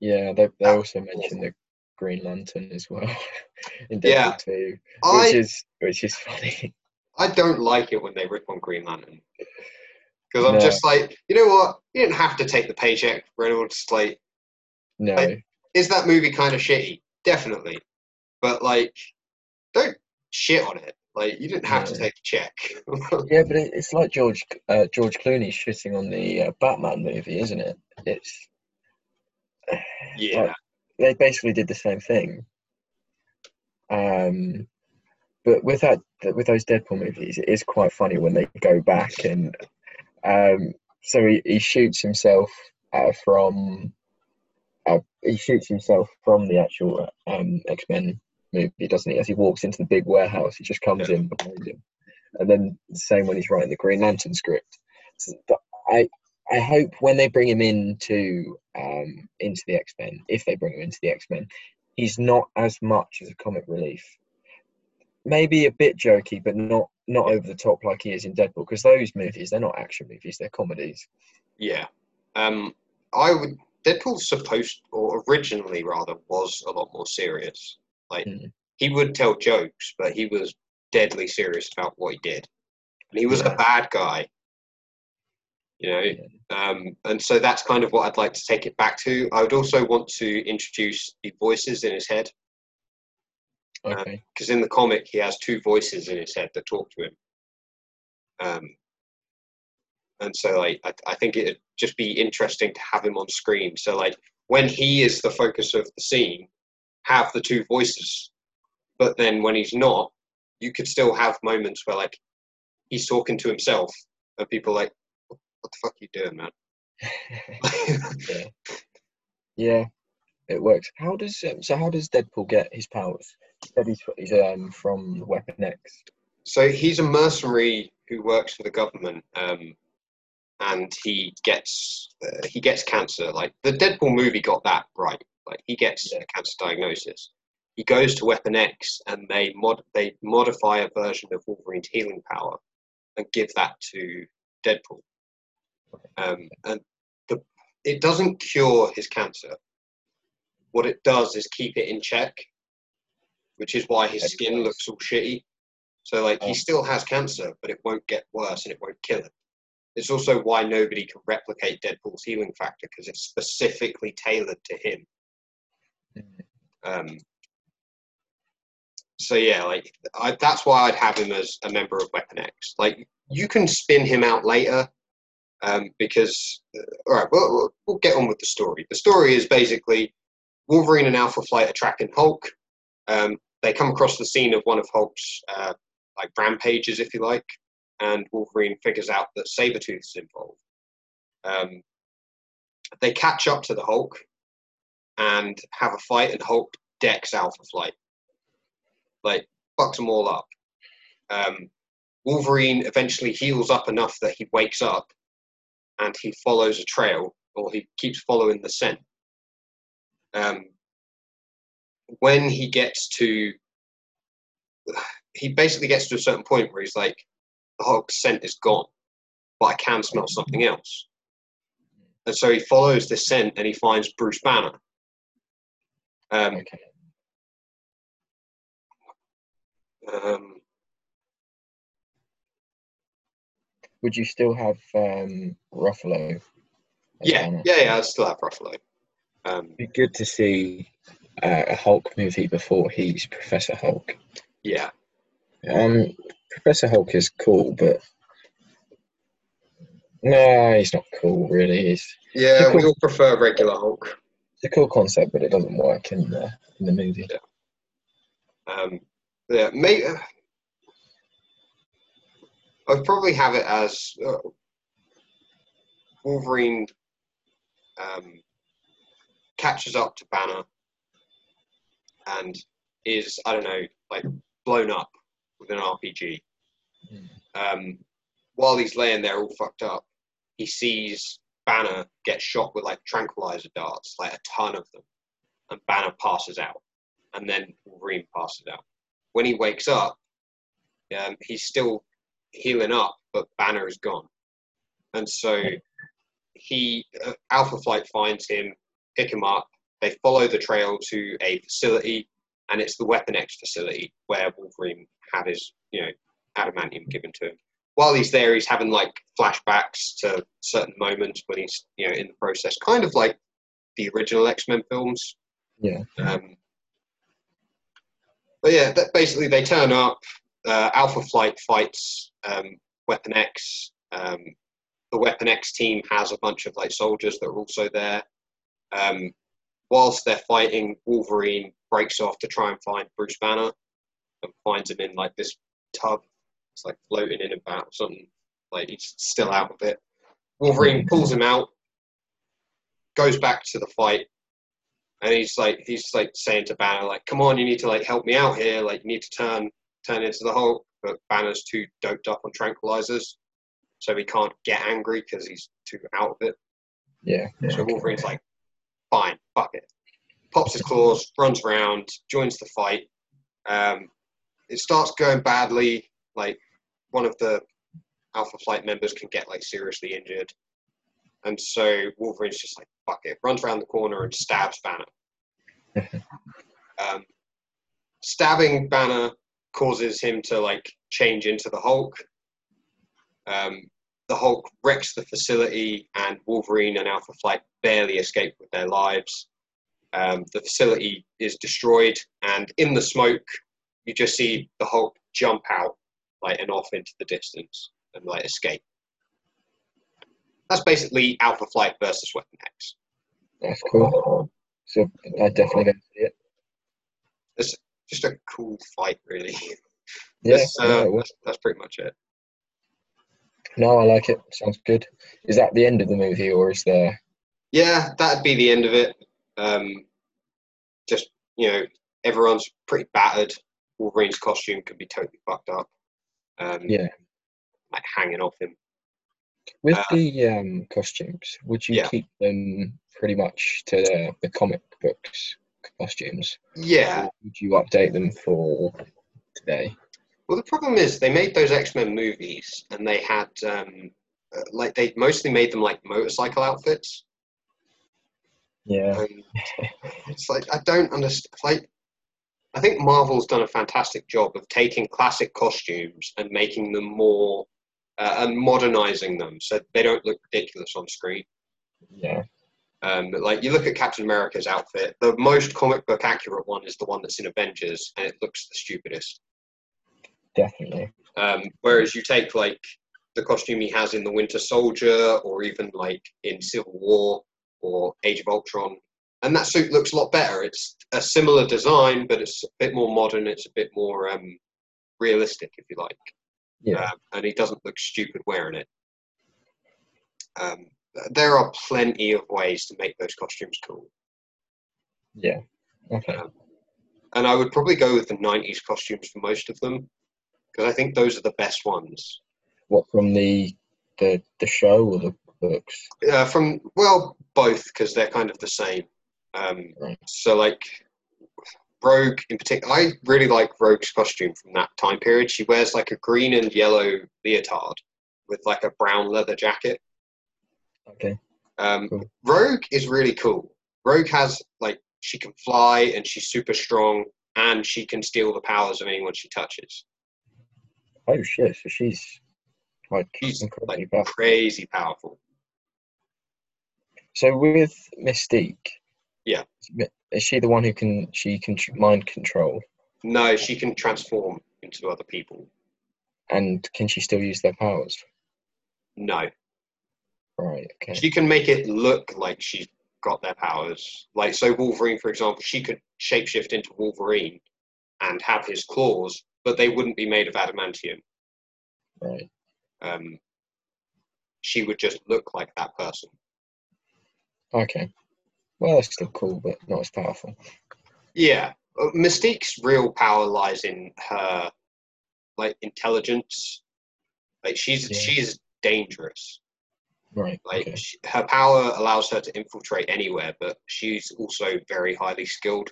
Yeah, they they ah. also mentioned the Green Lantern as well in Deadpool Yeah. 2, which I is which is funny. I don't like it when they rip on Green Lantern. Because I'm No. just like, you know what? You didn't have to take the paycheck, Reynolds. Like, No, I- is that movie kind of shitty? Definitely, but like, don't shit on it. Like, you didn't have to take a check. Yeah, but it, it's like George uh, George Clooney shitting on the uh, Batman movie, isn't it? It's yeah, Like, they basically did the same thing. Um, but with that, with those Deadpool movies, it is quite funny when they go back and um, so he, he shoots himself uh, from uh, he shoots himself from the actual um, X Men movie, doesn't he? As he walks into the big warehouse, he just comes Yeah. in behind him, and then the same when he's writing the Green Lantern script. So, I I hope when they bring him into um, into the X Men, if they bring him into the X Men, he's not as much as a comic relief. Maybe a bit jokey, but not not over the top like he is in Deadpool. Because those movies, they're not action movies; they're comedies. yeah. Um, I would. Deadpool's supposed, or originally rather, was a lot more serious. Like Mm. he would tell jokes, but he was deadly serious about what he did, and he was Yeah. a bad guy. You know, um, and so that's kind of what I'd like to take it back to. I would also want to introduce the voices in his head Okay. because in the comic he has two voices in his head that talk to him. Um, and so like I, I think it'd just be interesting to have him on screen. So like when he is the focus of the scene, have the two voices. But then when he's not, you could still have moments where like he's talking to himself and people are like, what the fuck are you doing, man? yeah. Yeah, it works. How does um, so? How does Deadpool get his powers? He said he's, he's um from Weapon X. So he's a mercenary who works for the government, um, and he gets uh, he gets cancer. Like the Deadpool movie got that right. Like he gets Yeah. a cancer diagnosis. He goes to Weapon X, and they mod they modify a version of Wolverine's healing power and give that to Deadpool. Um, and the it doesn't cure his cancer. What it does is keep it in check, which is why his skin looks all shitty. So like he Oh. still has cancer, but it won't get worse and it won't kill him. It's also why nobody can replicate Deadpool's healing factor because it's specifically tailored to him. Um, so yeah, like I, that's why I'd have him as a member of Weapon X. Like you can spin him out later, um, because uh, all right, well, we'll, get on with the story. The story is basically Wolverine and Alpha Flight are tracking Hulk. Um, they come across the scene of one of Hulk's uh, like rampages, if you like, and Wolverine figures out that Sabretooth is involved. Um, they catch up to the Hulk and have a fight, and Hulk decks Alpha Flight. Like, fucks them all up. Um, Wolverine eventually heals up enough that he wakes up and he follows a trail, or he keeps following the scent. Um, when he gets to, he basically gets to a certain point where he's like, the Hulk's scent is gone, but I can smell something else. And so he follows this scent and he finds Bruce Banner. Um, Okay. um, Would you still have um Ruffalo? yeah, yeah, yeah, I still have Ruffalo. Um, It'd be good to see uh, a Hulk movie before he's Professor Hulk. yeah, Um, Professor Hulk is cool, but no, he's not cool. Really, he's yeah, we all prefer regular Hulk. It's a cool concept, but it doesn't work in the in the movie. Um, yeah, may, uh, I'd probably have it as uh, Wolverine um, catches up to Banner and is I don't know like blown up with an RPG. Um, while he's laying there all fucked up, he sees Banner gets shot with like tranquilizer darts, like a ton of them, and Banner passes out, and then Wolverine passes out. When he wakes up, um, he's still healing up, but Banner is gone, and so he uh, Alpha Flight finds him, pick him up. They follow the trail to a facility, and it's the Weapon X facility where Wolverine had his, you know, adamantium given to him. While he's there, he's having like flashbacks to certain moments when he's, you know, in the process, kind of like the original X Men films. Yeah. Um, but yeah, that basically they turn up. Uh, Alpha Flight fights um, Weapon X. Um, the Weapon X team has a bunch of like soldiers that are also there. Um, whilst they're fighting, Wolverine breaks off to try and find Bruce Banner and finds him in like this tub. It's like floating in about something. Like he's still out of it. Wolverine pulls him out, goes back to the fight, and he's like he's like saying to Banner like, "Come on, you need to like help me out here. Like you need to turn turn into the Hulk." But Banner's too doped up on tranquilizers, so he can't get angry because he's too out of it. Yeah. yeah So Wolverine's like, "Fine, fuck it." Pops his claws, runs around, joins the fight. Um, it starts going badly. Like one of the Alpha Flight members can get like seriously injured, and so Wolverine's just like, "Fuck it," runs around the corner and stabs Banner. um, stabbing Banner causes him to like change into the Hulk. Um, the Hulk wrecks the facility, and Wolverine and Alpha Flight barely escape with their lives. Um, the facility is destroyed, and in the smoke, you just see the Hulk jump out, like and off into the distance and like escape. That's basically Alpha Flight versus Weapon X. That's cool. So I definitely don't see it. It's just a cool fight, really. Yeah, That's, uh, that's, that's pretty much it. no, I like it. Sounds good. Is that the end of the movie, or is there? Yeah, that'd be the end of it. Um, just you know, everyone's pretty battered. Wolverine's costume could be totally fucked up. Um, Yeah. like hanging off him. With Uh, the um, costumes, would you yeah. keep them pretty much to the, the comic books costumes? Yeah. Or would you update them for today? Well, the problem is they made those X Men movies, and they had um, uh, like they mostly made them like motorcycle outfits. Yeah. And it's like I don't understand. Like, I think Marvel's done a fantastic job of taking classic costumes and making them more uh, and modernizing them so they don't look ridiculous on screen. Yeah. Um, like you look at Captain America's outfit, the most comic book accurate one is the one that's in Avengers, and it looks the stupidest. Definitely. Um, whereas you take like the costume he has in the Winter Soldier, or even like in Civil War or Age of Ultron, and that suit looks a lot better. It's a similar design, but it's a bit more modern. It's a bit more um, realistic, if you like, Yeah. um, and he doesn't look stupid wearing it. Um, there are plenty of ways to make those costumes cool, Yeah. Okay. um, and I would probably go with the '90s costumes for most of them because I think those are the best ones. What from the the the show or the books? Uh, from well, both because they're kind of the same. Um, So like Rogue in particular, I really like Rogue's costume from that time period. She wears like a green and yellow leotard with like a brown leather jacket. Okay. Um, Cool. Rogue is really cool. Rogue has like she can fly and she's super strong and she can steal the powers of anyone she touches. Oh shit! So she's like She's like powerful. crazy powerful. So with Mystique, Yeah. is she the one who can she can tr- mind control, No, she can transform into other people. and can she still use their powers? No, Right. Okay. she can make it look like she's got their powers. Like so, Wolverine, for example, she could shapeshift into Wolverine and have his claws, but they wouldn't be made of adamantium. Right. Um, she would just look like that person. Okay. Well, it's still cool, but not as powerful. Yeah, uh, Mystique's real power lies in her like intelligence. Like she's Yeah. she's dangerous. Right. Like okay. she, her power allows her to infiltrate anywhere, but she's also very highly skilled.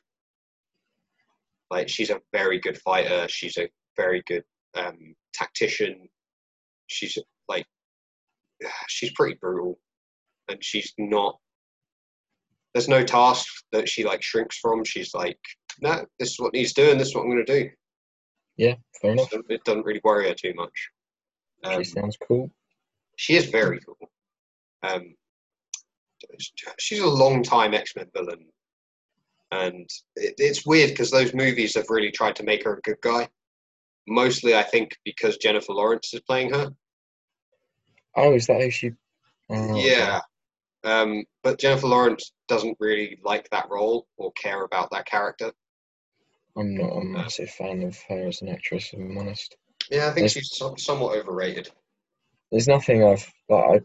Like she's a very good fighter. She's a very good um, tactician. She's like she's pretty brutal, and she's not. There's no task that she like shrinks from. She's like, no, this is what he's doing. This is what I'm going to do. Yeah. Fair enough. So it doesn't really worry her too much. Um, she sounds cool. she is very cool. Um, she's a long time X Men villain. and it, it's weird because those movies have really tried to make her a good guy. Mostly, I think because Jennifer Lawrence is playing her. Oh, is that who she? Oh, yeah, um, but Jennifer Lawrence doesn't really like that role or care about that character. I'm not a massive fan of her as an actress, if I'm honest. Yeah, I think There's- she's somewhat overrated. There's nothing I've like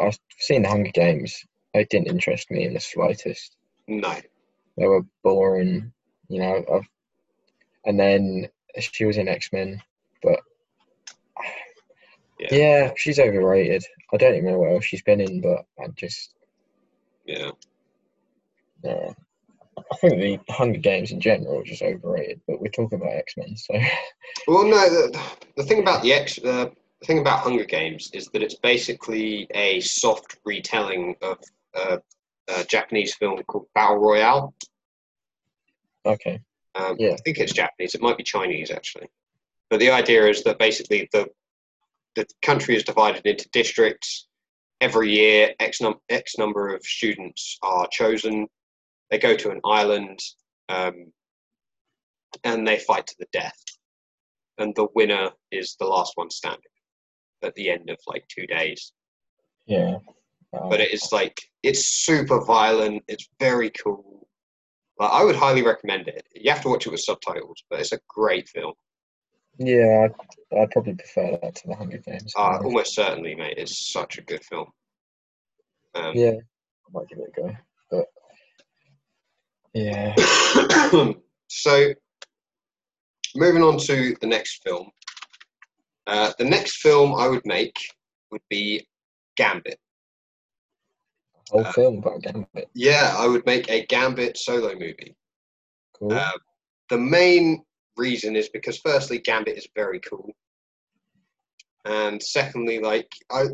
I, I've seen the Hunger Games. It didn't interest me in the slightest. No, They were boring, you know. I've, and then she was in X Men, but Yeah. yeah. she's overrated. I don't even know what else she's been in, but I just yeah, no. I think the Hunger Games in general are just overrated. But we're talking about X Men, so Well, no. The, the thing about the X, uh, the thing about Hunger Games is that it's basically a soft retelling of uh, a Japanese film called Battle Royale. okay. Um, Yeah. I think it's Japanese. It might be Chinese actually. But the idea is that basically the the country is divided into districts. Every year, x num x number of students are chosen. They go to an island, um, and they fight to the death. And the winner is the last one standing at the end of like two days. Yeah. Um, But it is like it's super violent. It's very cool. Like, I would highly recommend it. You have to watch it with subtitles, but it's a great film. Yeah, I'd, I'd probably prefer that to the Hunger Games. Uh, almost certainly, mate. It's such a good film. Um, Yeah, I might give it a go. But yeah, so, moving on to the next film. Uh, the next film I would make would be Gambit. whole Uh, film about Gambit. Yeah, I would make a Gambit solo movie. Cool. Uh, the main reason is because, firstly, Gambit is very cool, and secondly, like I,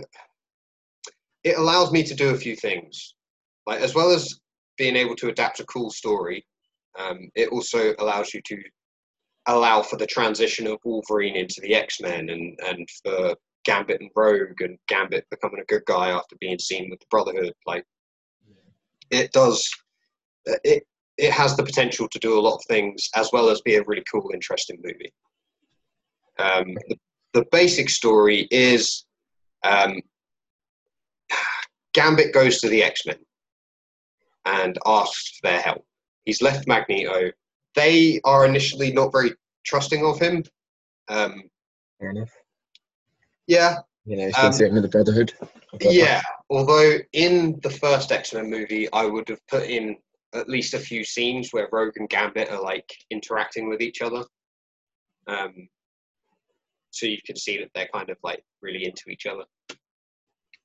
it allows me to do a few things, like as well as being able to adapt a cool story. Um, it also allows you to allow for the transition of Wolverine into the X Men, and and for Gambit and Rogue, and Gambit becoming a good guy after being seen with the Brotherhood. Like it does, it it has the potential to do a lot of things as well as be a really cool, interesting movie. Um, the, the basic story is um, Gambit goes to the X Men and asks for their help. He's left Magneto. They are initially not very trusting of him. Um, Fair enough. yeah, You know, Um, since um, in the Brotherhood. Yeah, although in the first X Men movie, I would have put in at least a few scenes where Rogue and Gambit are like interacting with each other. Um, so you can see that they're kind of like really into each other.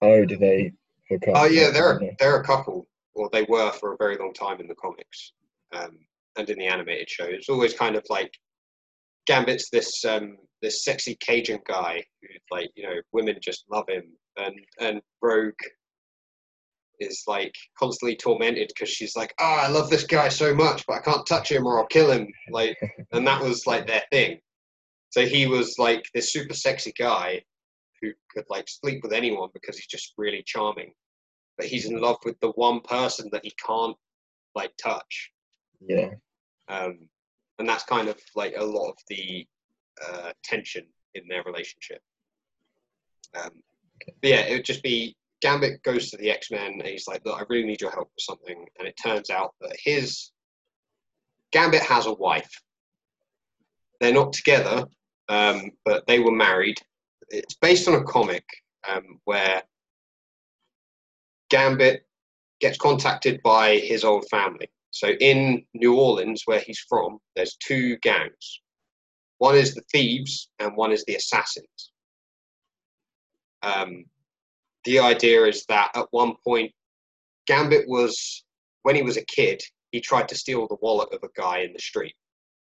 Oh, do they hook up? Oh yeah, they're Yeah. a, they're a couple, or they were for a very long time in the comics um, and in the animated show. It's always kind of like Gambit's this um, this sexy Cajun guy who like you know women just love him, and and Rogue is like constantly tormented because she's like, oh, I love this guy so much, but I can't touch him or I'll kill him. Like, and that was like their thing. So he was like this super sexy guy who could like sleep with anyone because he's just really charming. But he's in love with the one person that he can't like touch. Yeah. Um, and that's kind of like a lot of the uh, tension in their relationship. Um, but yeah, it would just be Gambit goes to the X Men and he's like, Look, I really need your help with something. And it turns out that his Gambit has a wife. They're not together, um, but they were married. It's based on a comic um, where Gambit gets contacted by his old family. So in New Orleans, where he's from, there's two gangs. One is the thieves, and one is the assassins. Um, the idea is that at one point, Gambit was, when he was a kid, he tried to steal the wallet of a guy in the street.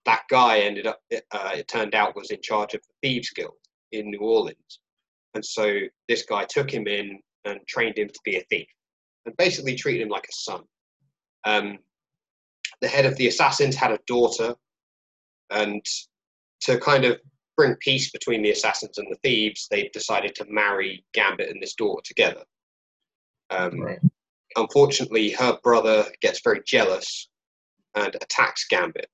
That guy ended up, uh, it turned out, was in charge of the Thieves Guild in New Orleans. And so this guy took him in and trained him to be a thief and basically treated him like a son. Um, the head of the assassins had a daughter, and to kind of bring peace between the assassins and the thieves, They've decided to marry Gambit and this daughter together. Um, Right. Unfortunately, her brother gets very jealous and attacks Gambit.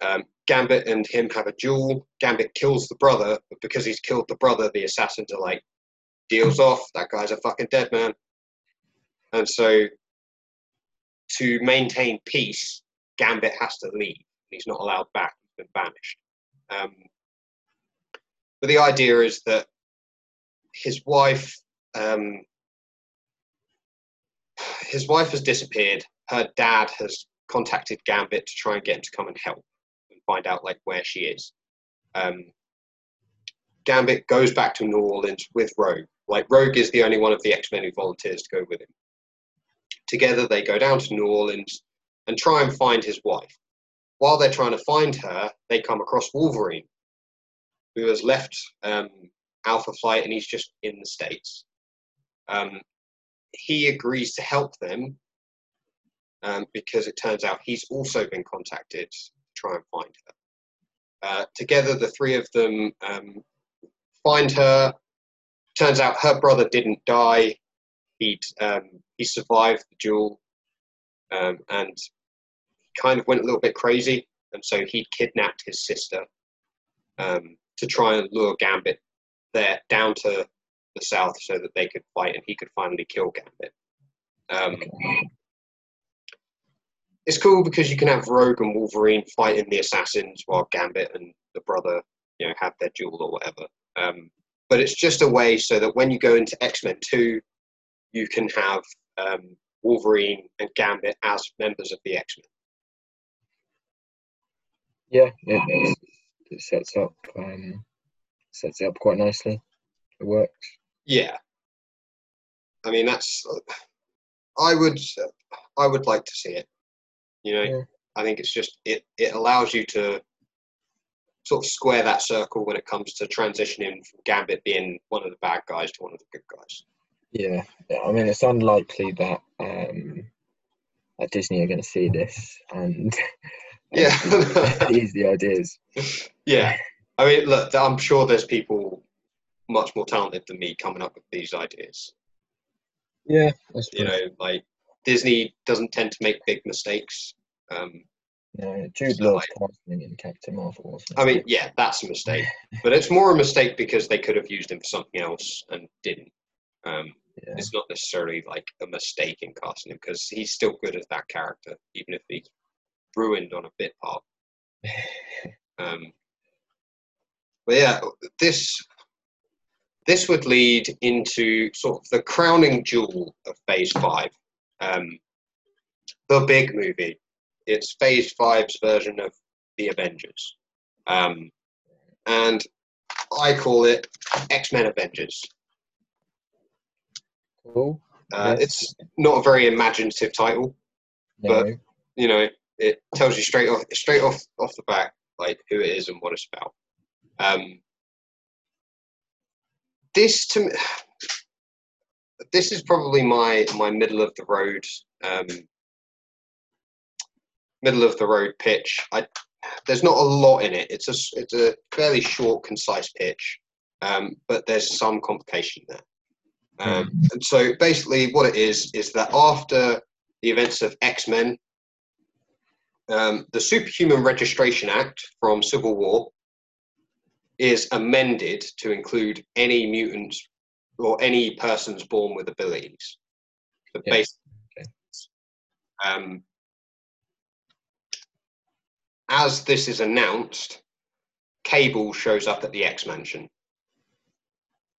Um, Gambit and him have a duel. Gambit kills the brother, but because he's killed the brother, the assassins are like, deals off. That guy's a fucking dead man. And so, to maintain peace, Gambit has to leave. He's not allowed back. He's been banished. Um, but the idea is that his wife, um, his wife has disappeared. Her dad has contacted Gambit to try and get him to come and help and find out like where she is. Um, Gambit goes back to New Orleans with Rogue. Like Rogue is the only one of the X Men who volunteers to go with him. Together, they go down to New Orleans and try and find his wife. While they're trying to find her, they come across Wolverine, who has left um, Alpha Flight and he's just in the States. Um, he agrees to help them um, because it turns out he's also been contacted to try and find her. Uh, together, the three of them um, find her. Turns out her brother didn't die. He'd um, he survived the duel, um, and kind of went a little bit crazy, and so he'd kidnapped his sister um, to try and lure Gambit there down to the south so that they could fight and he could finally kill Gambit. Um, it's cool because you can have Rogue and Wolverine fighting the assassins while Gambit and the brother, you know, have their duel or whatever. Um, but it's just a way so that when you go into X Men Two, you can have um, Wolverine and Gambit as members of the X Men. Yeah, it, it, sets up um, sets it up quite nicely. It works. Yeah. I mean, that's. I would. I would like to see it. You know, Yeah. I think it's just it. It allows you to sort of square that circle when it comes to transitioning from Gambit being one of the bad guys to one of the good guys. Yeah, yeah. I mean, it's unlikely that um, that Disney are going to see this and Yeah. use the ideas. yeah. I mean, look, I'm sure there's people much more talented than me coming up with these ideas. Yeah, that's You know, like Disney doesn't tend to make big mistakes. Um, No, Jude So, Law's casting in Captain Marvel. Wasn't I mean, yeah, that's a mistake, but it's more a mistake because they could have used him for something else and didn't. Um, yeah. It's not necessarily like a mistake in casting him because he's still good as that character, even if he's ruined on a bit part. Um, but yeah, this this would lead into sort of the crowning jewel of Phase Five, um, the big movie. It's Phase Five's version of the Avengers, um, and I call it X Men Avengers. cool. Uh, Yes. It's not a very imaginative title, No, but- you know. It tells you straight off straight off off the back like who it is and what it's about. Um, this to me, this is probably my my middle of the road um, middle of the road pitch. I there's not a lot in it. It's a it's a fairly short, concise pitch, um, but there's some complication there. Um, and so basically, what it is is that after the events of X Men, um, the Superhuman Registration Act from Civil War is amended to include any mutant or any persons born with abilities. So Yeah. basically, um, as this is announced, Cable shows up at the X Mansion.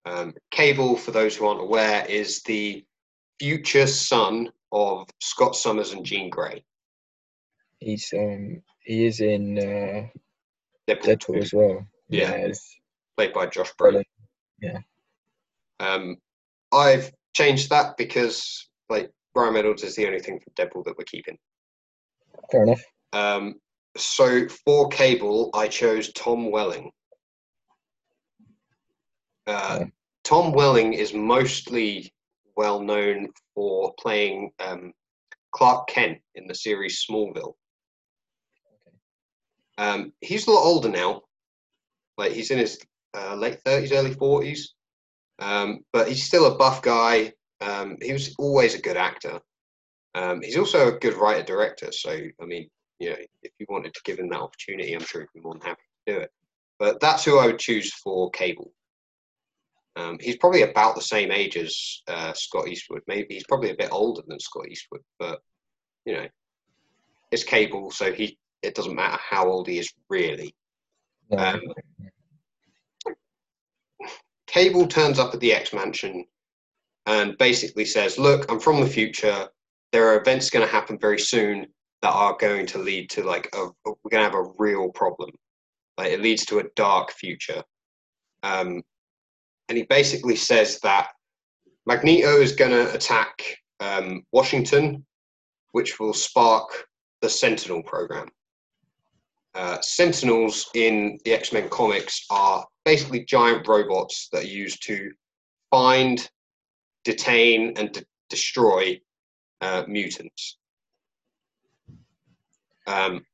Um, Cable, for those who aren't aware, is the future son of Scott Summers and Jean Grey. He's um he is in uh, Deadpool, Deadpool as well. Yeah. it's played by Josh Brolin. Yeah. Um, I've changed that because like Ryan Reynolds is the only thing from Deadpool that we're keeping. fair enough. Um, so for Cable, I chose Tom Welling. Uh, Yeah. Tom Welling is mostly well known for playing um, Clark Kent in the series Smallville. Um, he's a lot older now. Like he's in his uh, late thirties, early forties, um, but he's still a buff guy. Um, he was always a good actor. Um, he's also a good writer director, so I mean, you know, if you wanted to give him that opportunity, I'm sure he'd be more than happy to do it. But that's who I would choose for Cable. Um, he's probably about the same age as uh, Scott Eastwood. Maybe he's probably a bit older than Scott Eastwood, but you know, it's Cable, so he it doesn't matter how old he is really. Um, Cable turns up at the X Mansion and basically says, "Look, I'm from the future. There are events going to happen very soon that are going to lead to like a we're going to have a real problem. Like it leads to a dark future." Um, and he basically says that Magneto is going to attack um, Washington, which will spark the Sentinel program. Uh, Sentinels in the X Men comics are basically giant robots that are used to find, detain, and de- destroy uh, mutants. Um,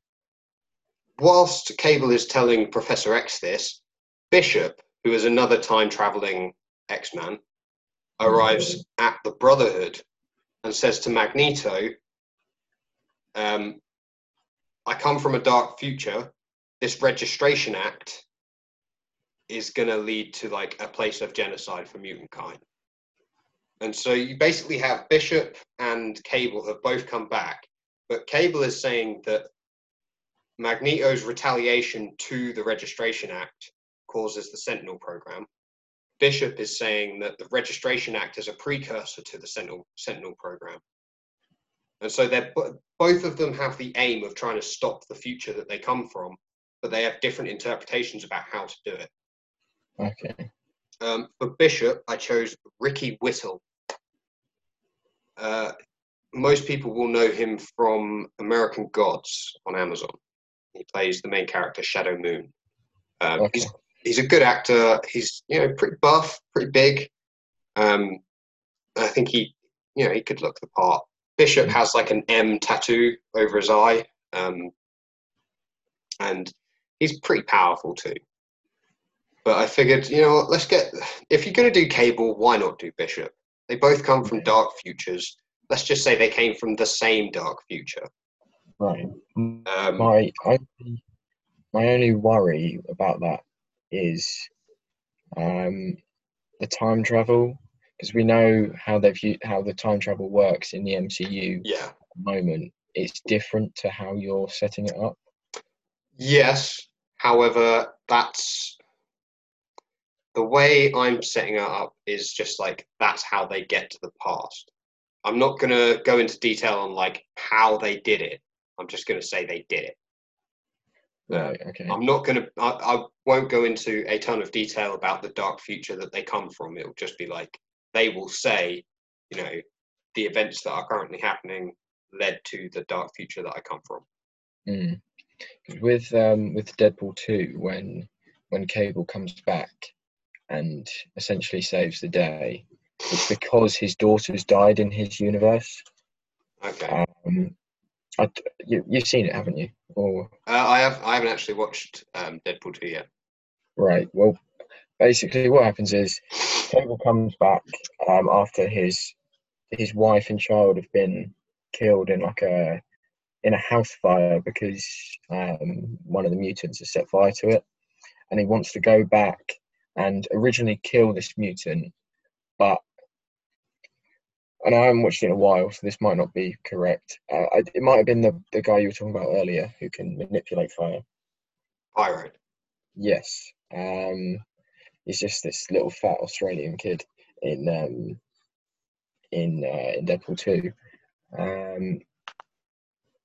whilst Cable is telling Professor X this, Bishop, who is another time traveling X Man, arrives at the Brotherhood and says to Magneto, um, I come from a dark future. This registration act is going to lead to like a place of genocide for mutant kind. And so you basically have Bishop and Cable have both come back, but Cable is saying that Magneto's retaliation to the registration act causes the Sentinel program. Bishop is saying that the registration act is a precursor to the Sentinel, Sentinel program. And so they're both of them have the aim of trying to stop the future that they come from, but they have different interpretations about how to do it. okay. Um, for Bishop, I chose Ricky Whittle. Uh, most people will know him from American Gods on Amazon. He plays the main character, Shadow Moon. Um, Okay. He's he's a good actor. He's you know pretty buff, pretty big. Um, I think he you know he could look the part. Bishop has like an M tattoo over his eye, um, and he's pretty powerful too. But I figured, you know, what, let's get if you're going to do Cable, why not do Bishop? They both come from dark futures. Let's just say they came from the same dark future. Right. Um, My only, my only worry about that is um, the time travel because we know how they've how the time travel works in the MCU yeah. at the moment. It's different to how you're setting it up. Yes. However, that's the way I'm setting it up is just like that's how they get to the past. I'm not going to go into detail on like how they did it. I'm just going to say they did it. Right. Okay. I'm not to, I, I won't go into a ton of detail about the dark future that they come from. It'll just be like they will say, you know, the events that are currently happening led to the dark future that I come from. Mm. With um with Deadpool two, when when Cable comes back and essentially saves the day, it's because his daughter's died in his universe. Okay. Um, I, you you've seen it, haven't you? Or Uh, I have, I haven't actually watched um, Deadpool 2 yet. right? Well, basically, what happens is Cable comes back um, after his his wife and child have been killed in like a in a house fire because um, one of the mutants has set fire to it, and he wants to go back and originally kill this mutant, but and I haven't watched it in a while, so this might not be correct. Uh, I, it might have been the, the guy you were talking about earlier who can manipulate fire. Pyro. Yes. Um, he's just this little fat Australian kid in um, in uh, in Deadpool two. Um,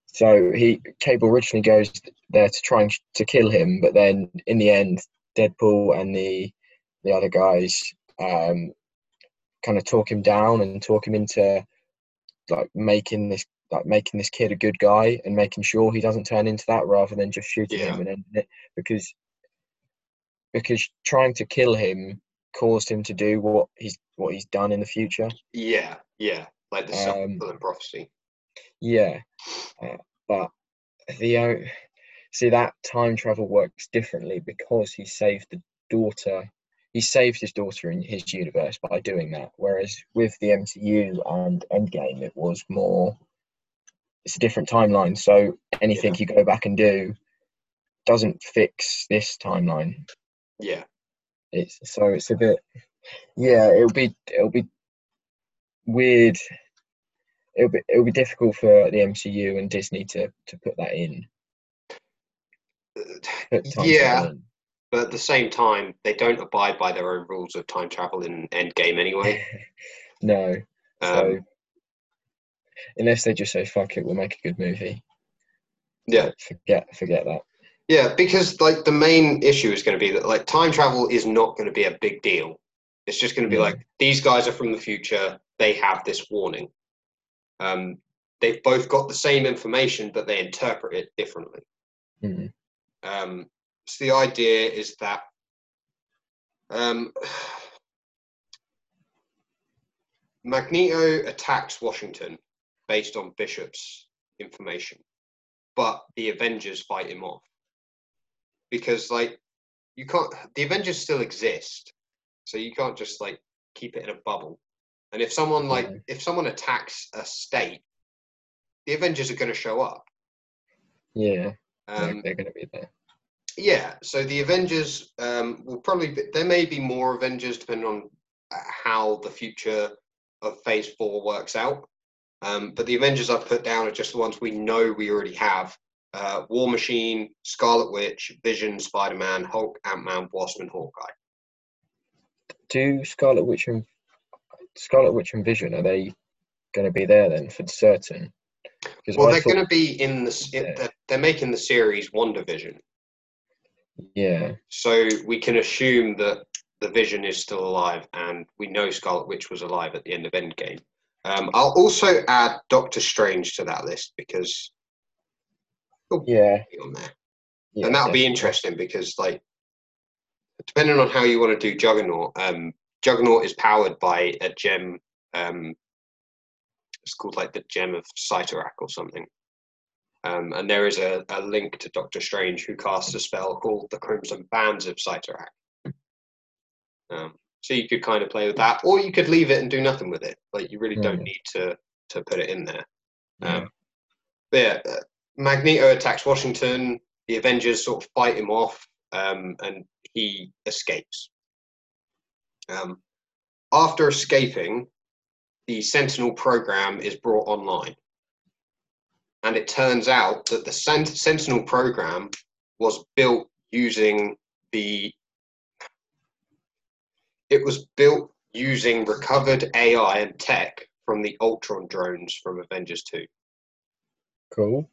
so he Cable originally goes there to try and to kill him, but then in the end, Deadpool and the the other guys um, kind of talk him down and talk him into like making this like making this kid a good guy and making sure he doesn't turn into that rather than just shooting Yeah. him and ending it because because trying to kill him caused him to do what he's what he's done in the future. Yeah, yeah. Like the self Um, prophecy. Yeah, uh, but the uh, see that time travel works differently because he saved the daughter. He saved his daughter in his universe by doing that. Whereas with the MCU and Endgame, it was more it's a different timeline. So anything you go back and do doesn't fix this timeline. Yeah. It's so it's a bit yeah, it'll be it'll be weird. It'll be it'll be difficult for the MCU and Disney to to put that in. Put Yeah. in. But at the same time, they don't abide by their own rules of time travel in Endgame anyway. no. So Um, unless they just say fuck it, we'll make a good movie. yeah. Forget forget that. Yeah, because like the main issue is going to be that like time travel is not going to be a big deal. It's just going to be No. like these guys are from the future. They have this warning. Um, they've both got the same information, but they interpret it differently. Mm. Um, so the idea is that um, Magneto attacks Washington based on Bishop's information, but the Avengers fight him off because, like, you can't. The Avengers still exist, so you can't just like keep it in a bubble. And if someone like if someone attacks a state, the Avengers are going to show up. Yeah, Um, they're, they're going to be there. Yeah, so the Avengers um, will probably be, there may be more Avengers depending on uh, how the future of Phase Four works out. Um, but the Avengers I've put down are just the ones we know we already have: uh, War Machine, Scarlet Witch, Vision, Spider Man, Hulk, Ant Man, Wasp, and Hawkeye. Do Scarlet Witch and Scarlet Witch and Vision are they going to be there then for certain? Because Well, I they're thought- going to be in the Yeah. they're, they're making the series WandaVision, yeah, so we can assume that the Vision is still alive, and we know Scarlet Witch was alive at the end of Endgame. Um, I'll also add Doctor Strange to that list because yeah, on there, yeah. and that'll be interesting because, like, depending on how you want to do Juggernaut, um, Juggernaut is powered by a gem. Um, it's called like the Gem of Cyttorak or something. Um, and there is a, a link to Doctor Strange who casts a spell called the Crimson Bands of Cyttorak. Um, so you could kind of play with that, or you could leave it and do nothing with it. Like you really don't Mm. need to to put it in there. Yeah. Um, but yeah, uh, Magneto attacks Washington. The Avengers sort of fight him off, um, and he escapes. Um, after escaping, the Sentinel program is brought online, and it turns out that the Sent- Sentinel program was built using the. It was built using recovered AI and tech from the Ultron drones from Avengers 2. cool.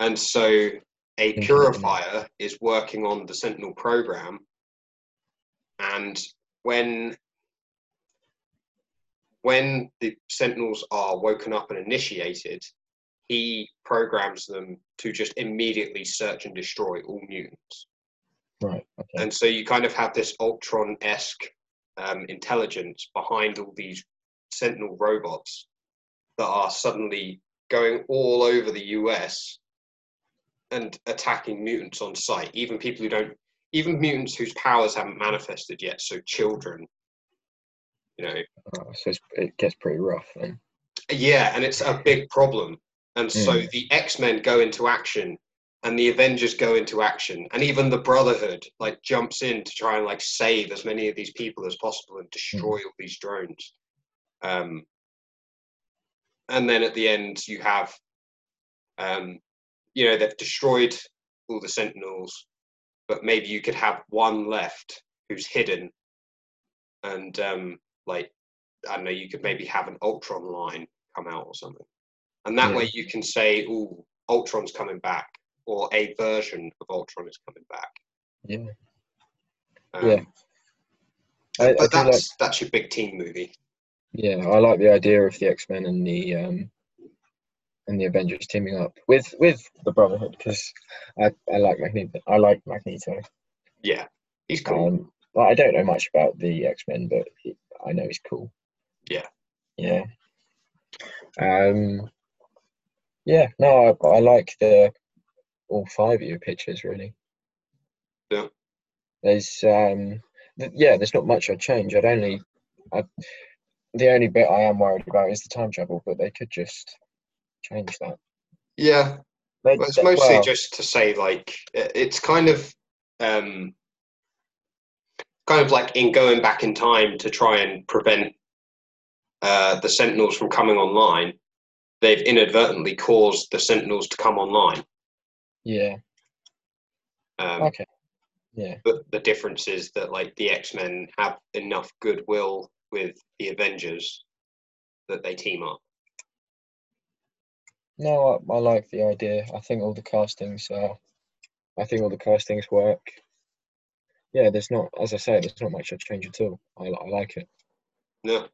And so a purifier is working on the Sentinel program. And when when the Sentinels are woken up and initiated, he programs them to just immediately search and destroy all mutants. Right. Okay. And so you kind of have this Ultron esque um, intelligence behind all these Sentinel robots that are suddenly going all over the US and attacking mutants on sight, even people who don't, even mutants whose powers haven't manifested yet. So children, you know, Oh, so it's, it gets pretty rough then. yeah, and it's a big problem. And so Mm. the X Men go into action, and the Avengers go into action, and even the Brotherhood like jumps in to try and like save as many of these people as possible and destroy all these drones. Um, and then at the end, you have, um, you know, they've destroyed all the Sentinels, but maybe you could have one left who's hidden, and um, like I don't know, you could maybe have an Ultron line come out or something. And that Yeah. way you can say, oh, Ultron's coming back, or a version of Ultron is coming back. Yeah. Um, Yeah. I, I But like. that's that's your big team movie. Yeah, I like the idea of the X Men and the um and the Avengers teaming up with with the Brotherhood because I I like Magneto. I like Magneto. Yeah, he's cool. Um, well, I don't know much about the X Men, but he, I know he's cool. Yeah. Yeah. Um. Yeah. No, I, I like the all five of your pictures really. Yeah. There's um. th- yeah, there's not much I'd change. I'd only. I, the only bit I am worried about is the time travel, but they could just change that. Yeah, They- well, it's they- mostly well, just to say like it's kind of um, kind of like in going back in time to try and prevent uh, the Sentinels from coming online. They've inadvertently caused the Sentinels to come online. yeah. Um, Okay. Yeah. But the difference is that like the X Men have enough goodwill with the Avengers that they team up. No, I, I like the idea. I think all the castings are. I think all the castings work. Yeah, there's not, as I say, there's not much to change at all. I, I like it. No,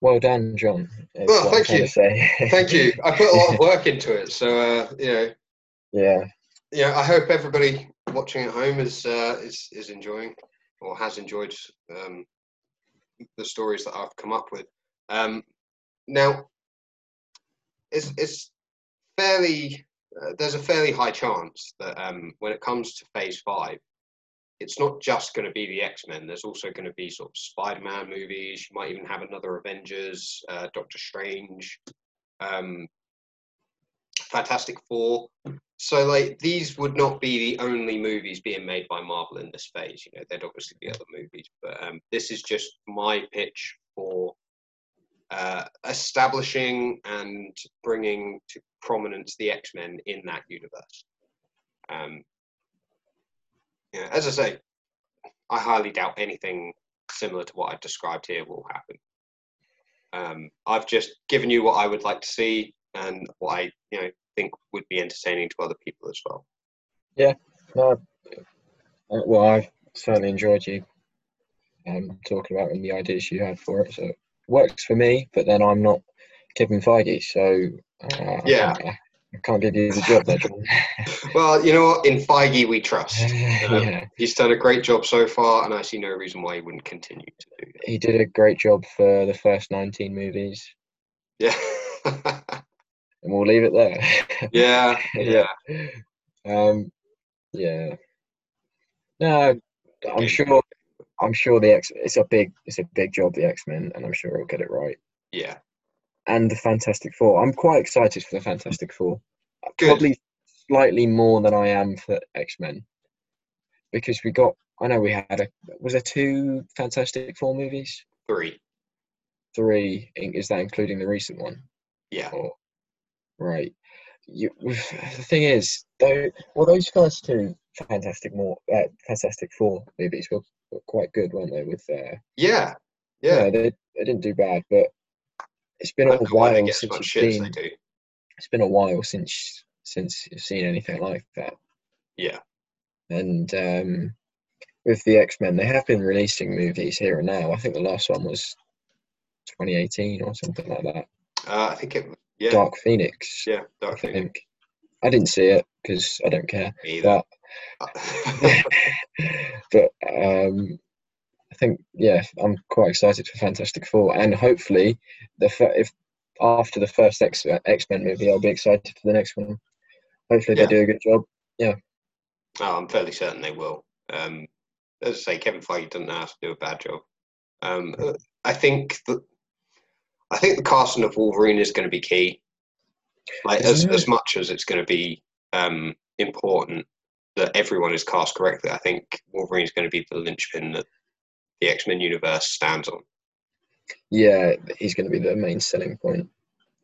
Well done, Jon. Well, thank you. thank you. I put a lot of work into it, so uh, you know, yeah, yeah. I hope everybody watching at home is uh, is is enjoying or has enjoyed um, the stories that I've come up with. Um, now, it's it's fairly uh, there's a fairly high chance that um, when it comes to Phase Five, it's not just going to be the X Men. There's also going to be sort of Spider Man movies. You might even have another Avengers, uh, Doctor Strange, um, Fantastic Four. So like these would not be the only movies being made by Marvel in this phase. You know, there'd obviously be other movies, but um, this is just my pitch for uh, establishing and bringing to prominence the X Men in that universe. Um, yeah, as I say, I highly doubt anything similar to what I've described here will happen. Um, I've just given you what I would like to see and what I, you know, think would be entertaining to other people as well. Yeah, no. uh, Well, I've certainly enjoyed you um, talking about and the ideas you had for it. So works for me, but then I'm not Kevin Feige, so uh, Yeah. I, can't, I can't give you the job there, Jon. Well, you know what? In Feige, we trust. Um, yeah, He's done a great job so far, and I see no reason why he wouldn't continue to do that. he did a great job for the first 19 movies, Yeah. and we'll leave it there. yeah. Yeah. Um, yeah. No, I'm sure. I'm sure the X. It's a big. It's a big job, the X Men, and I'm sure it'll get it right. Yeah. And the Fantastic Four. I'm quite excited for the Fantastic Four. Good. Probably slightly more than I am for X Men, because we got. I know we had a. Was there two Fantastic Four movies? Three. Three. Is that including the recent one? Yeah. Or right. You, the thing is, though, well, those first two Fantastic more uh, Fantastic Four movies were, were quite good, weren't they? With uh, Yeah. Yeah. yeah, they they didn't do bad, but it's been I a don't know why they while since you've seen. they do. It's been a while since since you've seen anything like that. Yeah. And um, with the X Men, they have been releasing movies here and now. I think the last one was 2018 or something like that. Uh, I think it. Yeah. Dark Phoenix. Yeah. I Dark Phoenix. think. I didn't see it because I don't care. Either. But but um, I think yeah, I'm quite excited for Fantastic Four, and hopefully the if after the first X X Men movie, I'll be excited for the next one. Hopefully Yeah. they do a good job. Yeah. Oh, I'm fairly certain they will. Um, as I say, Kevin Feige doesn't know how to do a bad job. Um, uh, I think that I think the casting of Wolverine is going to be key. Like as, as much as it's going to be um, important that everyone is cast correctly, I think Wolverine is going to be the linchpin that the X Men universe stands on. Yeah, he's going to be the main selling point.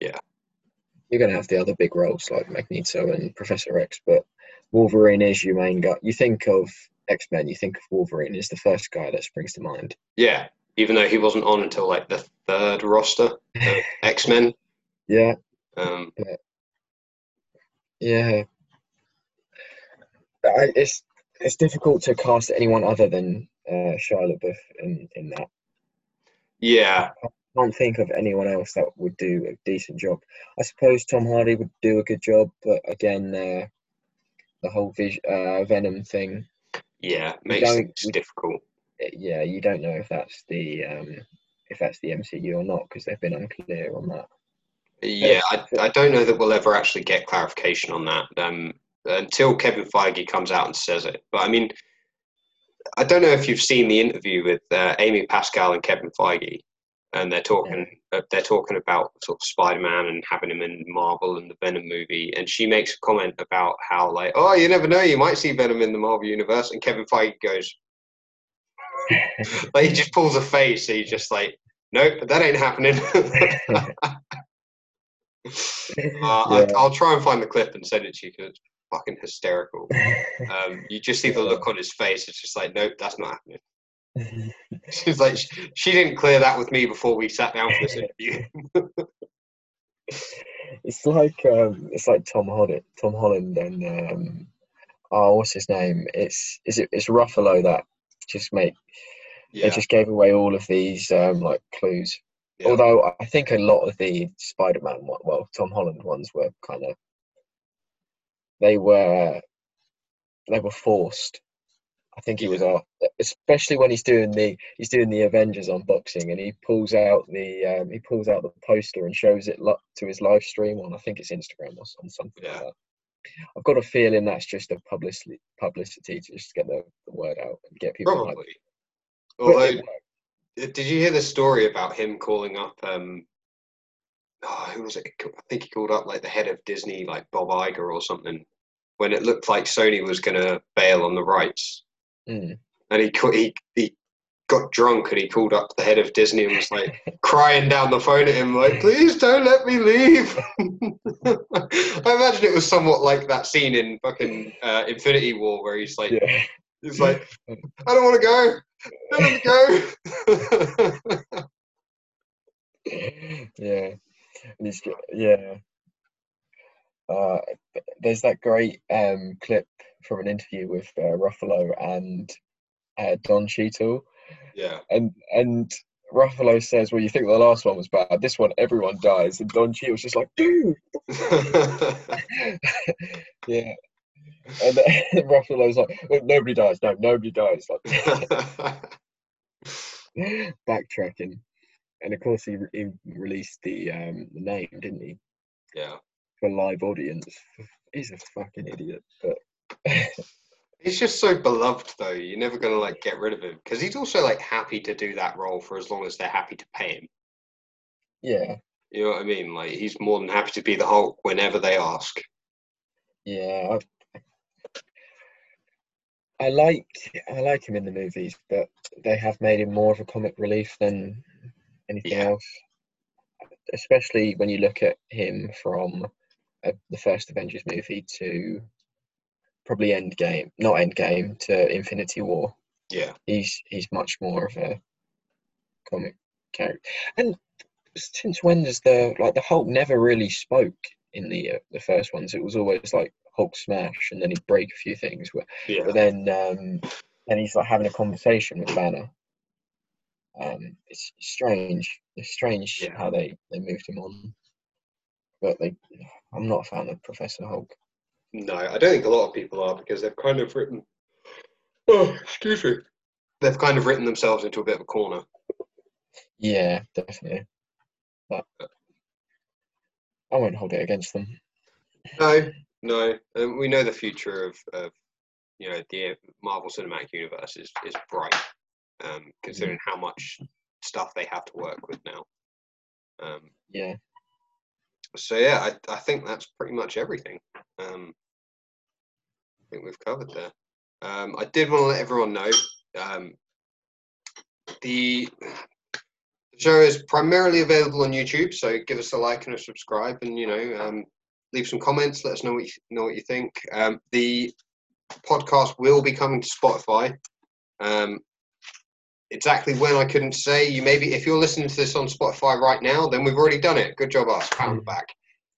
Yeah. You're going to have the other big roles like Magneto and Professor X, but Wolverine is your main guy. You think of X Men, you think of Wolverine is the first guy that springs to mind. Yeah, even though he wasn't on until like the third roster X Men. Yeah, Um, yeah. I, it's it's difficult to cast anyone other than uh, Shia LaBeouf in in that. yeah, I can't think of anyone else that would do a decent job. I suppose Tom Hardy would do a good job, but again, uh, the whole vis- uh, Venom thing, yeah, makes we- difficult. eh, yeah, you don't know if that's the um, if that's the MCU or not because they've been unclear on that. Yeah, I, I don't know that we'll ever actually get clarification on that um, until Kevin Feige comes out and says it. But I mean, I don't know if you've seen the interview with uh, Amy Pascal and Kevin Feige. and they're talking uh, they're talking about sort of Spider-Man and having him in Marvel and the Venom movie, and she makes a comment about how like, oh, you never know, you might see Venom in the Marvel universe, and Kevin Feige goes, like he just pulls a face, so he's just like, nope, that ain't happening. uh, I, I'll try and find the clip and send it to you because it's fucking hysterical. Um, you just see the look on his face; it's just like, nope, that's not happening. She's like, she, she didn't clear that with me before we sat down for this interview. it's like um, it's like Tom Holland, Tom Holland, and um, oh, what's his name? It's is it it's Ruffalo that just make yeah, they just gave away all of these um, like clues. yeah. Although I think a lot of the Spider-Man, one, well, Tom Holland ones were kind of they were they were forced. I think he was off, especially when he's doing the he's doing the Avengers unboxing and he pulls out the um, he pulls out the poster and shows it lo- to his live stream on I think it's Instagram or something Yeah. like that. I've got a feeling that's just a publicity publicity to just get the, the word out and get people. probably. Although, it did you hear the story about him calling up? Um, oh, who was it? I think he called up like the head of Disney, like Bob Iger or something, when it looked like Sony was going to bail on the rights. Mm. and he he he got drunk and he called up the head of Disney and was like crying down the phone at him like please don't let me leave I imagine it was somewhat like that scene in fucking uh, Infinity War where he's like yeah. he's like I don't want to go don't let me go yeah, he's g- yeah. Uh, there's that great um, clip from an interview with uh, Ruffalo and uh, Don Cheadle, yeah and and Ruffalo says, "Well, you think the last one was bad? This one, everyone dies." And Don Cheadle's just like, "Dude, yeah." And then Ruffalo's like, "Oh, "Nobody dies. No, nobody dies." Like backtracking, and of course he, he released the um, the name, didn't he? yeah for a live audience. He's a fucking idiot, but he's just so beloved though you're never gonna like get rid of him because he's also like happy to do that role for as long as they're happy to pay him yeah, You know what I mean? Like he's more than happy to be the Hulk whenever they ask. yeah. I, I like I like him in the movies, but they have made him more of a comic relief than anything Yeah. else. Especially when you look at him from uh, the first Avengers movie to probably Endgame, not Endgame to Infinity War. Yeah, he's he's much more of a comic character. And since when does the like the Hulk never really spoke in the uh, the first ones? It was always like Hulk smash, and then he'd break a few things. But, yeah, but then um, then he's like having a conversation with Banner. Um, it's strange. It's strange Yeah. how they they moved him on. But they, I'm not a fan of Professor Hulk. no, I don't think a lot of people are because they've kind of written. Oh, excuse me. They've kind of written themselves into a bit of a corner. Yeah, definitely. But I won't hold it against them. No, no, um, we know the future of, of you know the Marvel Cinematic Universe is is bright, um, considering how much stuff they have to work with now. Um, Yeah. so yeah, I, I think that's pretty much everything. Um, I think we've covered there. Um, I did want to let everyone know um, the the show is primarily available on YouTube, so give us a like and a subscribe, and you know, um, leave some comments. Let us know what you know what you think. Um, the podcast will be coming to Spotify. Um, exactly when I couldn't say. You maybe if you're listening to this on Spotify right now, then we've already done it. Good job, us. On back.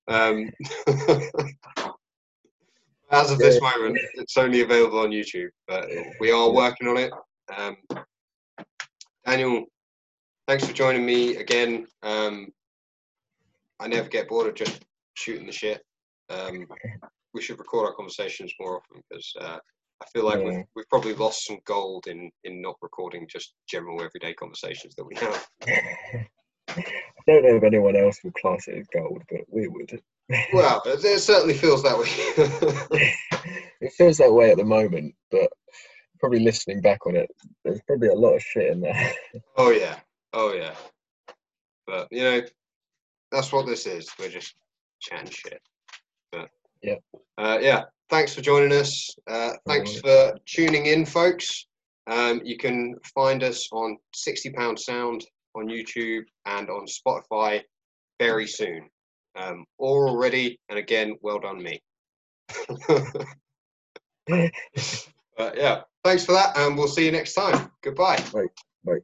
Um, as of this moment, it's only available on YouTube, but we are working on it. Um, Daniel, thanks for joining me again. Um, I never get bored of just shooting the shit. Um, we should record our conversations more often because uh, I feel like Yeah. we've, we've probably lost some gold in, in not recording just general everyday conversations that we have. I don't know if anyone else would class it as gold, but we would. Well, it, certainly feels that way. it feels that way at the moment, but probably listening back on it, there's probably a lot of shit in there. oh yeah, oh yeah. But you know, that's what this is. We're just chatting shit. But Yeah. uh, yeah. Thanks for joining us. Uh, thanks for tuning in, folks. Um, you can find us on 60 Pound Sound on YouTube and on Spotify very soon. Um, all already, and again, well done me. but yeah, thanks for that, and we'll see you next time. Goodbye. Bye. Bye.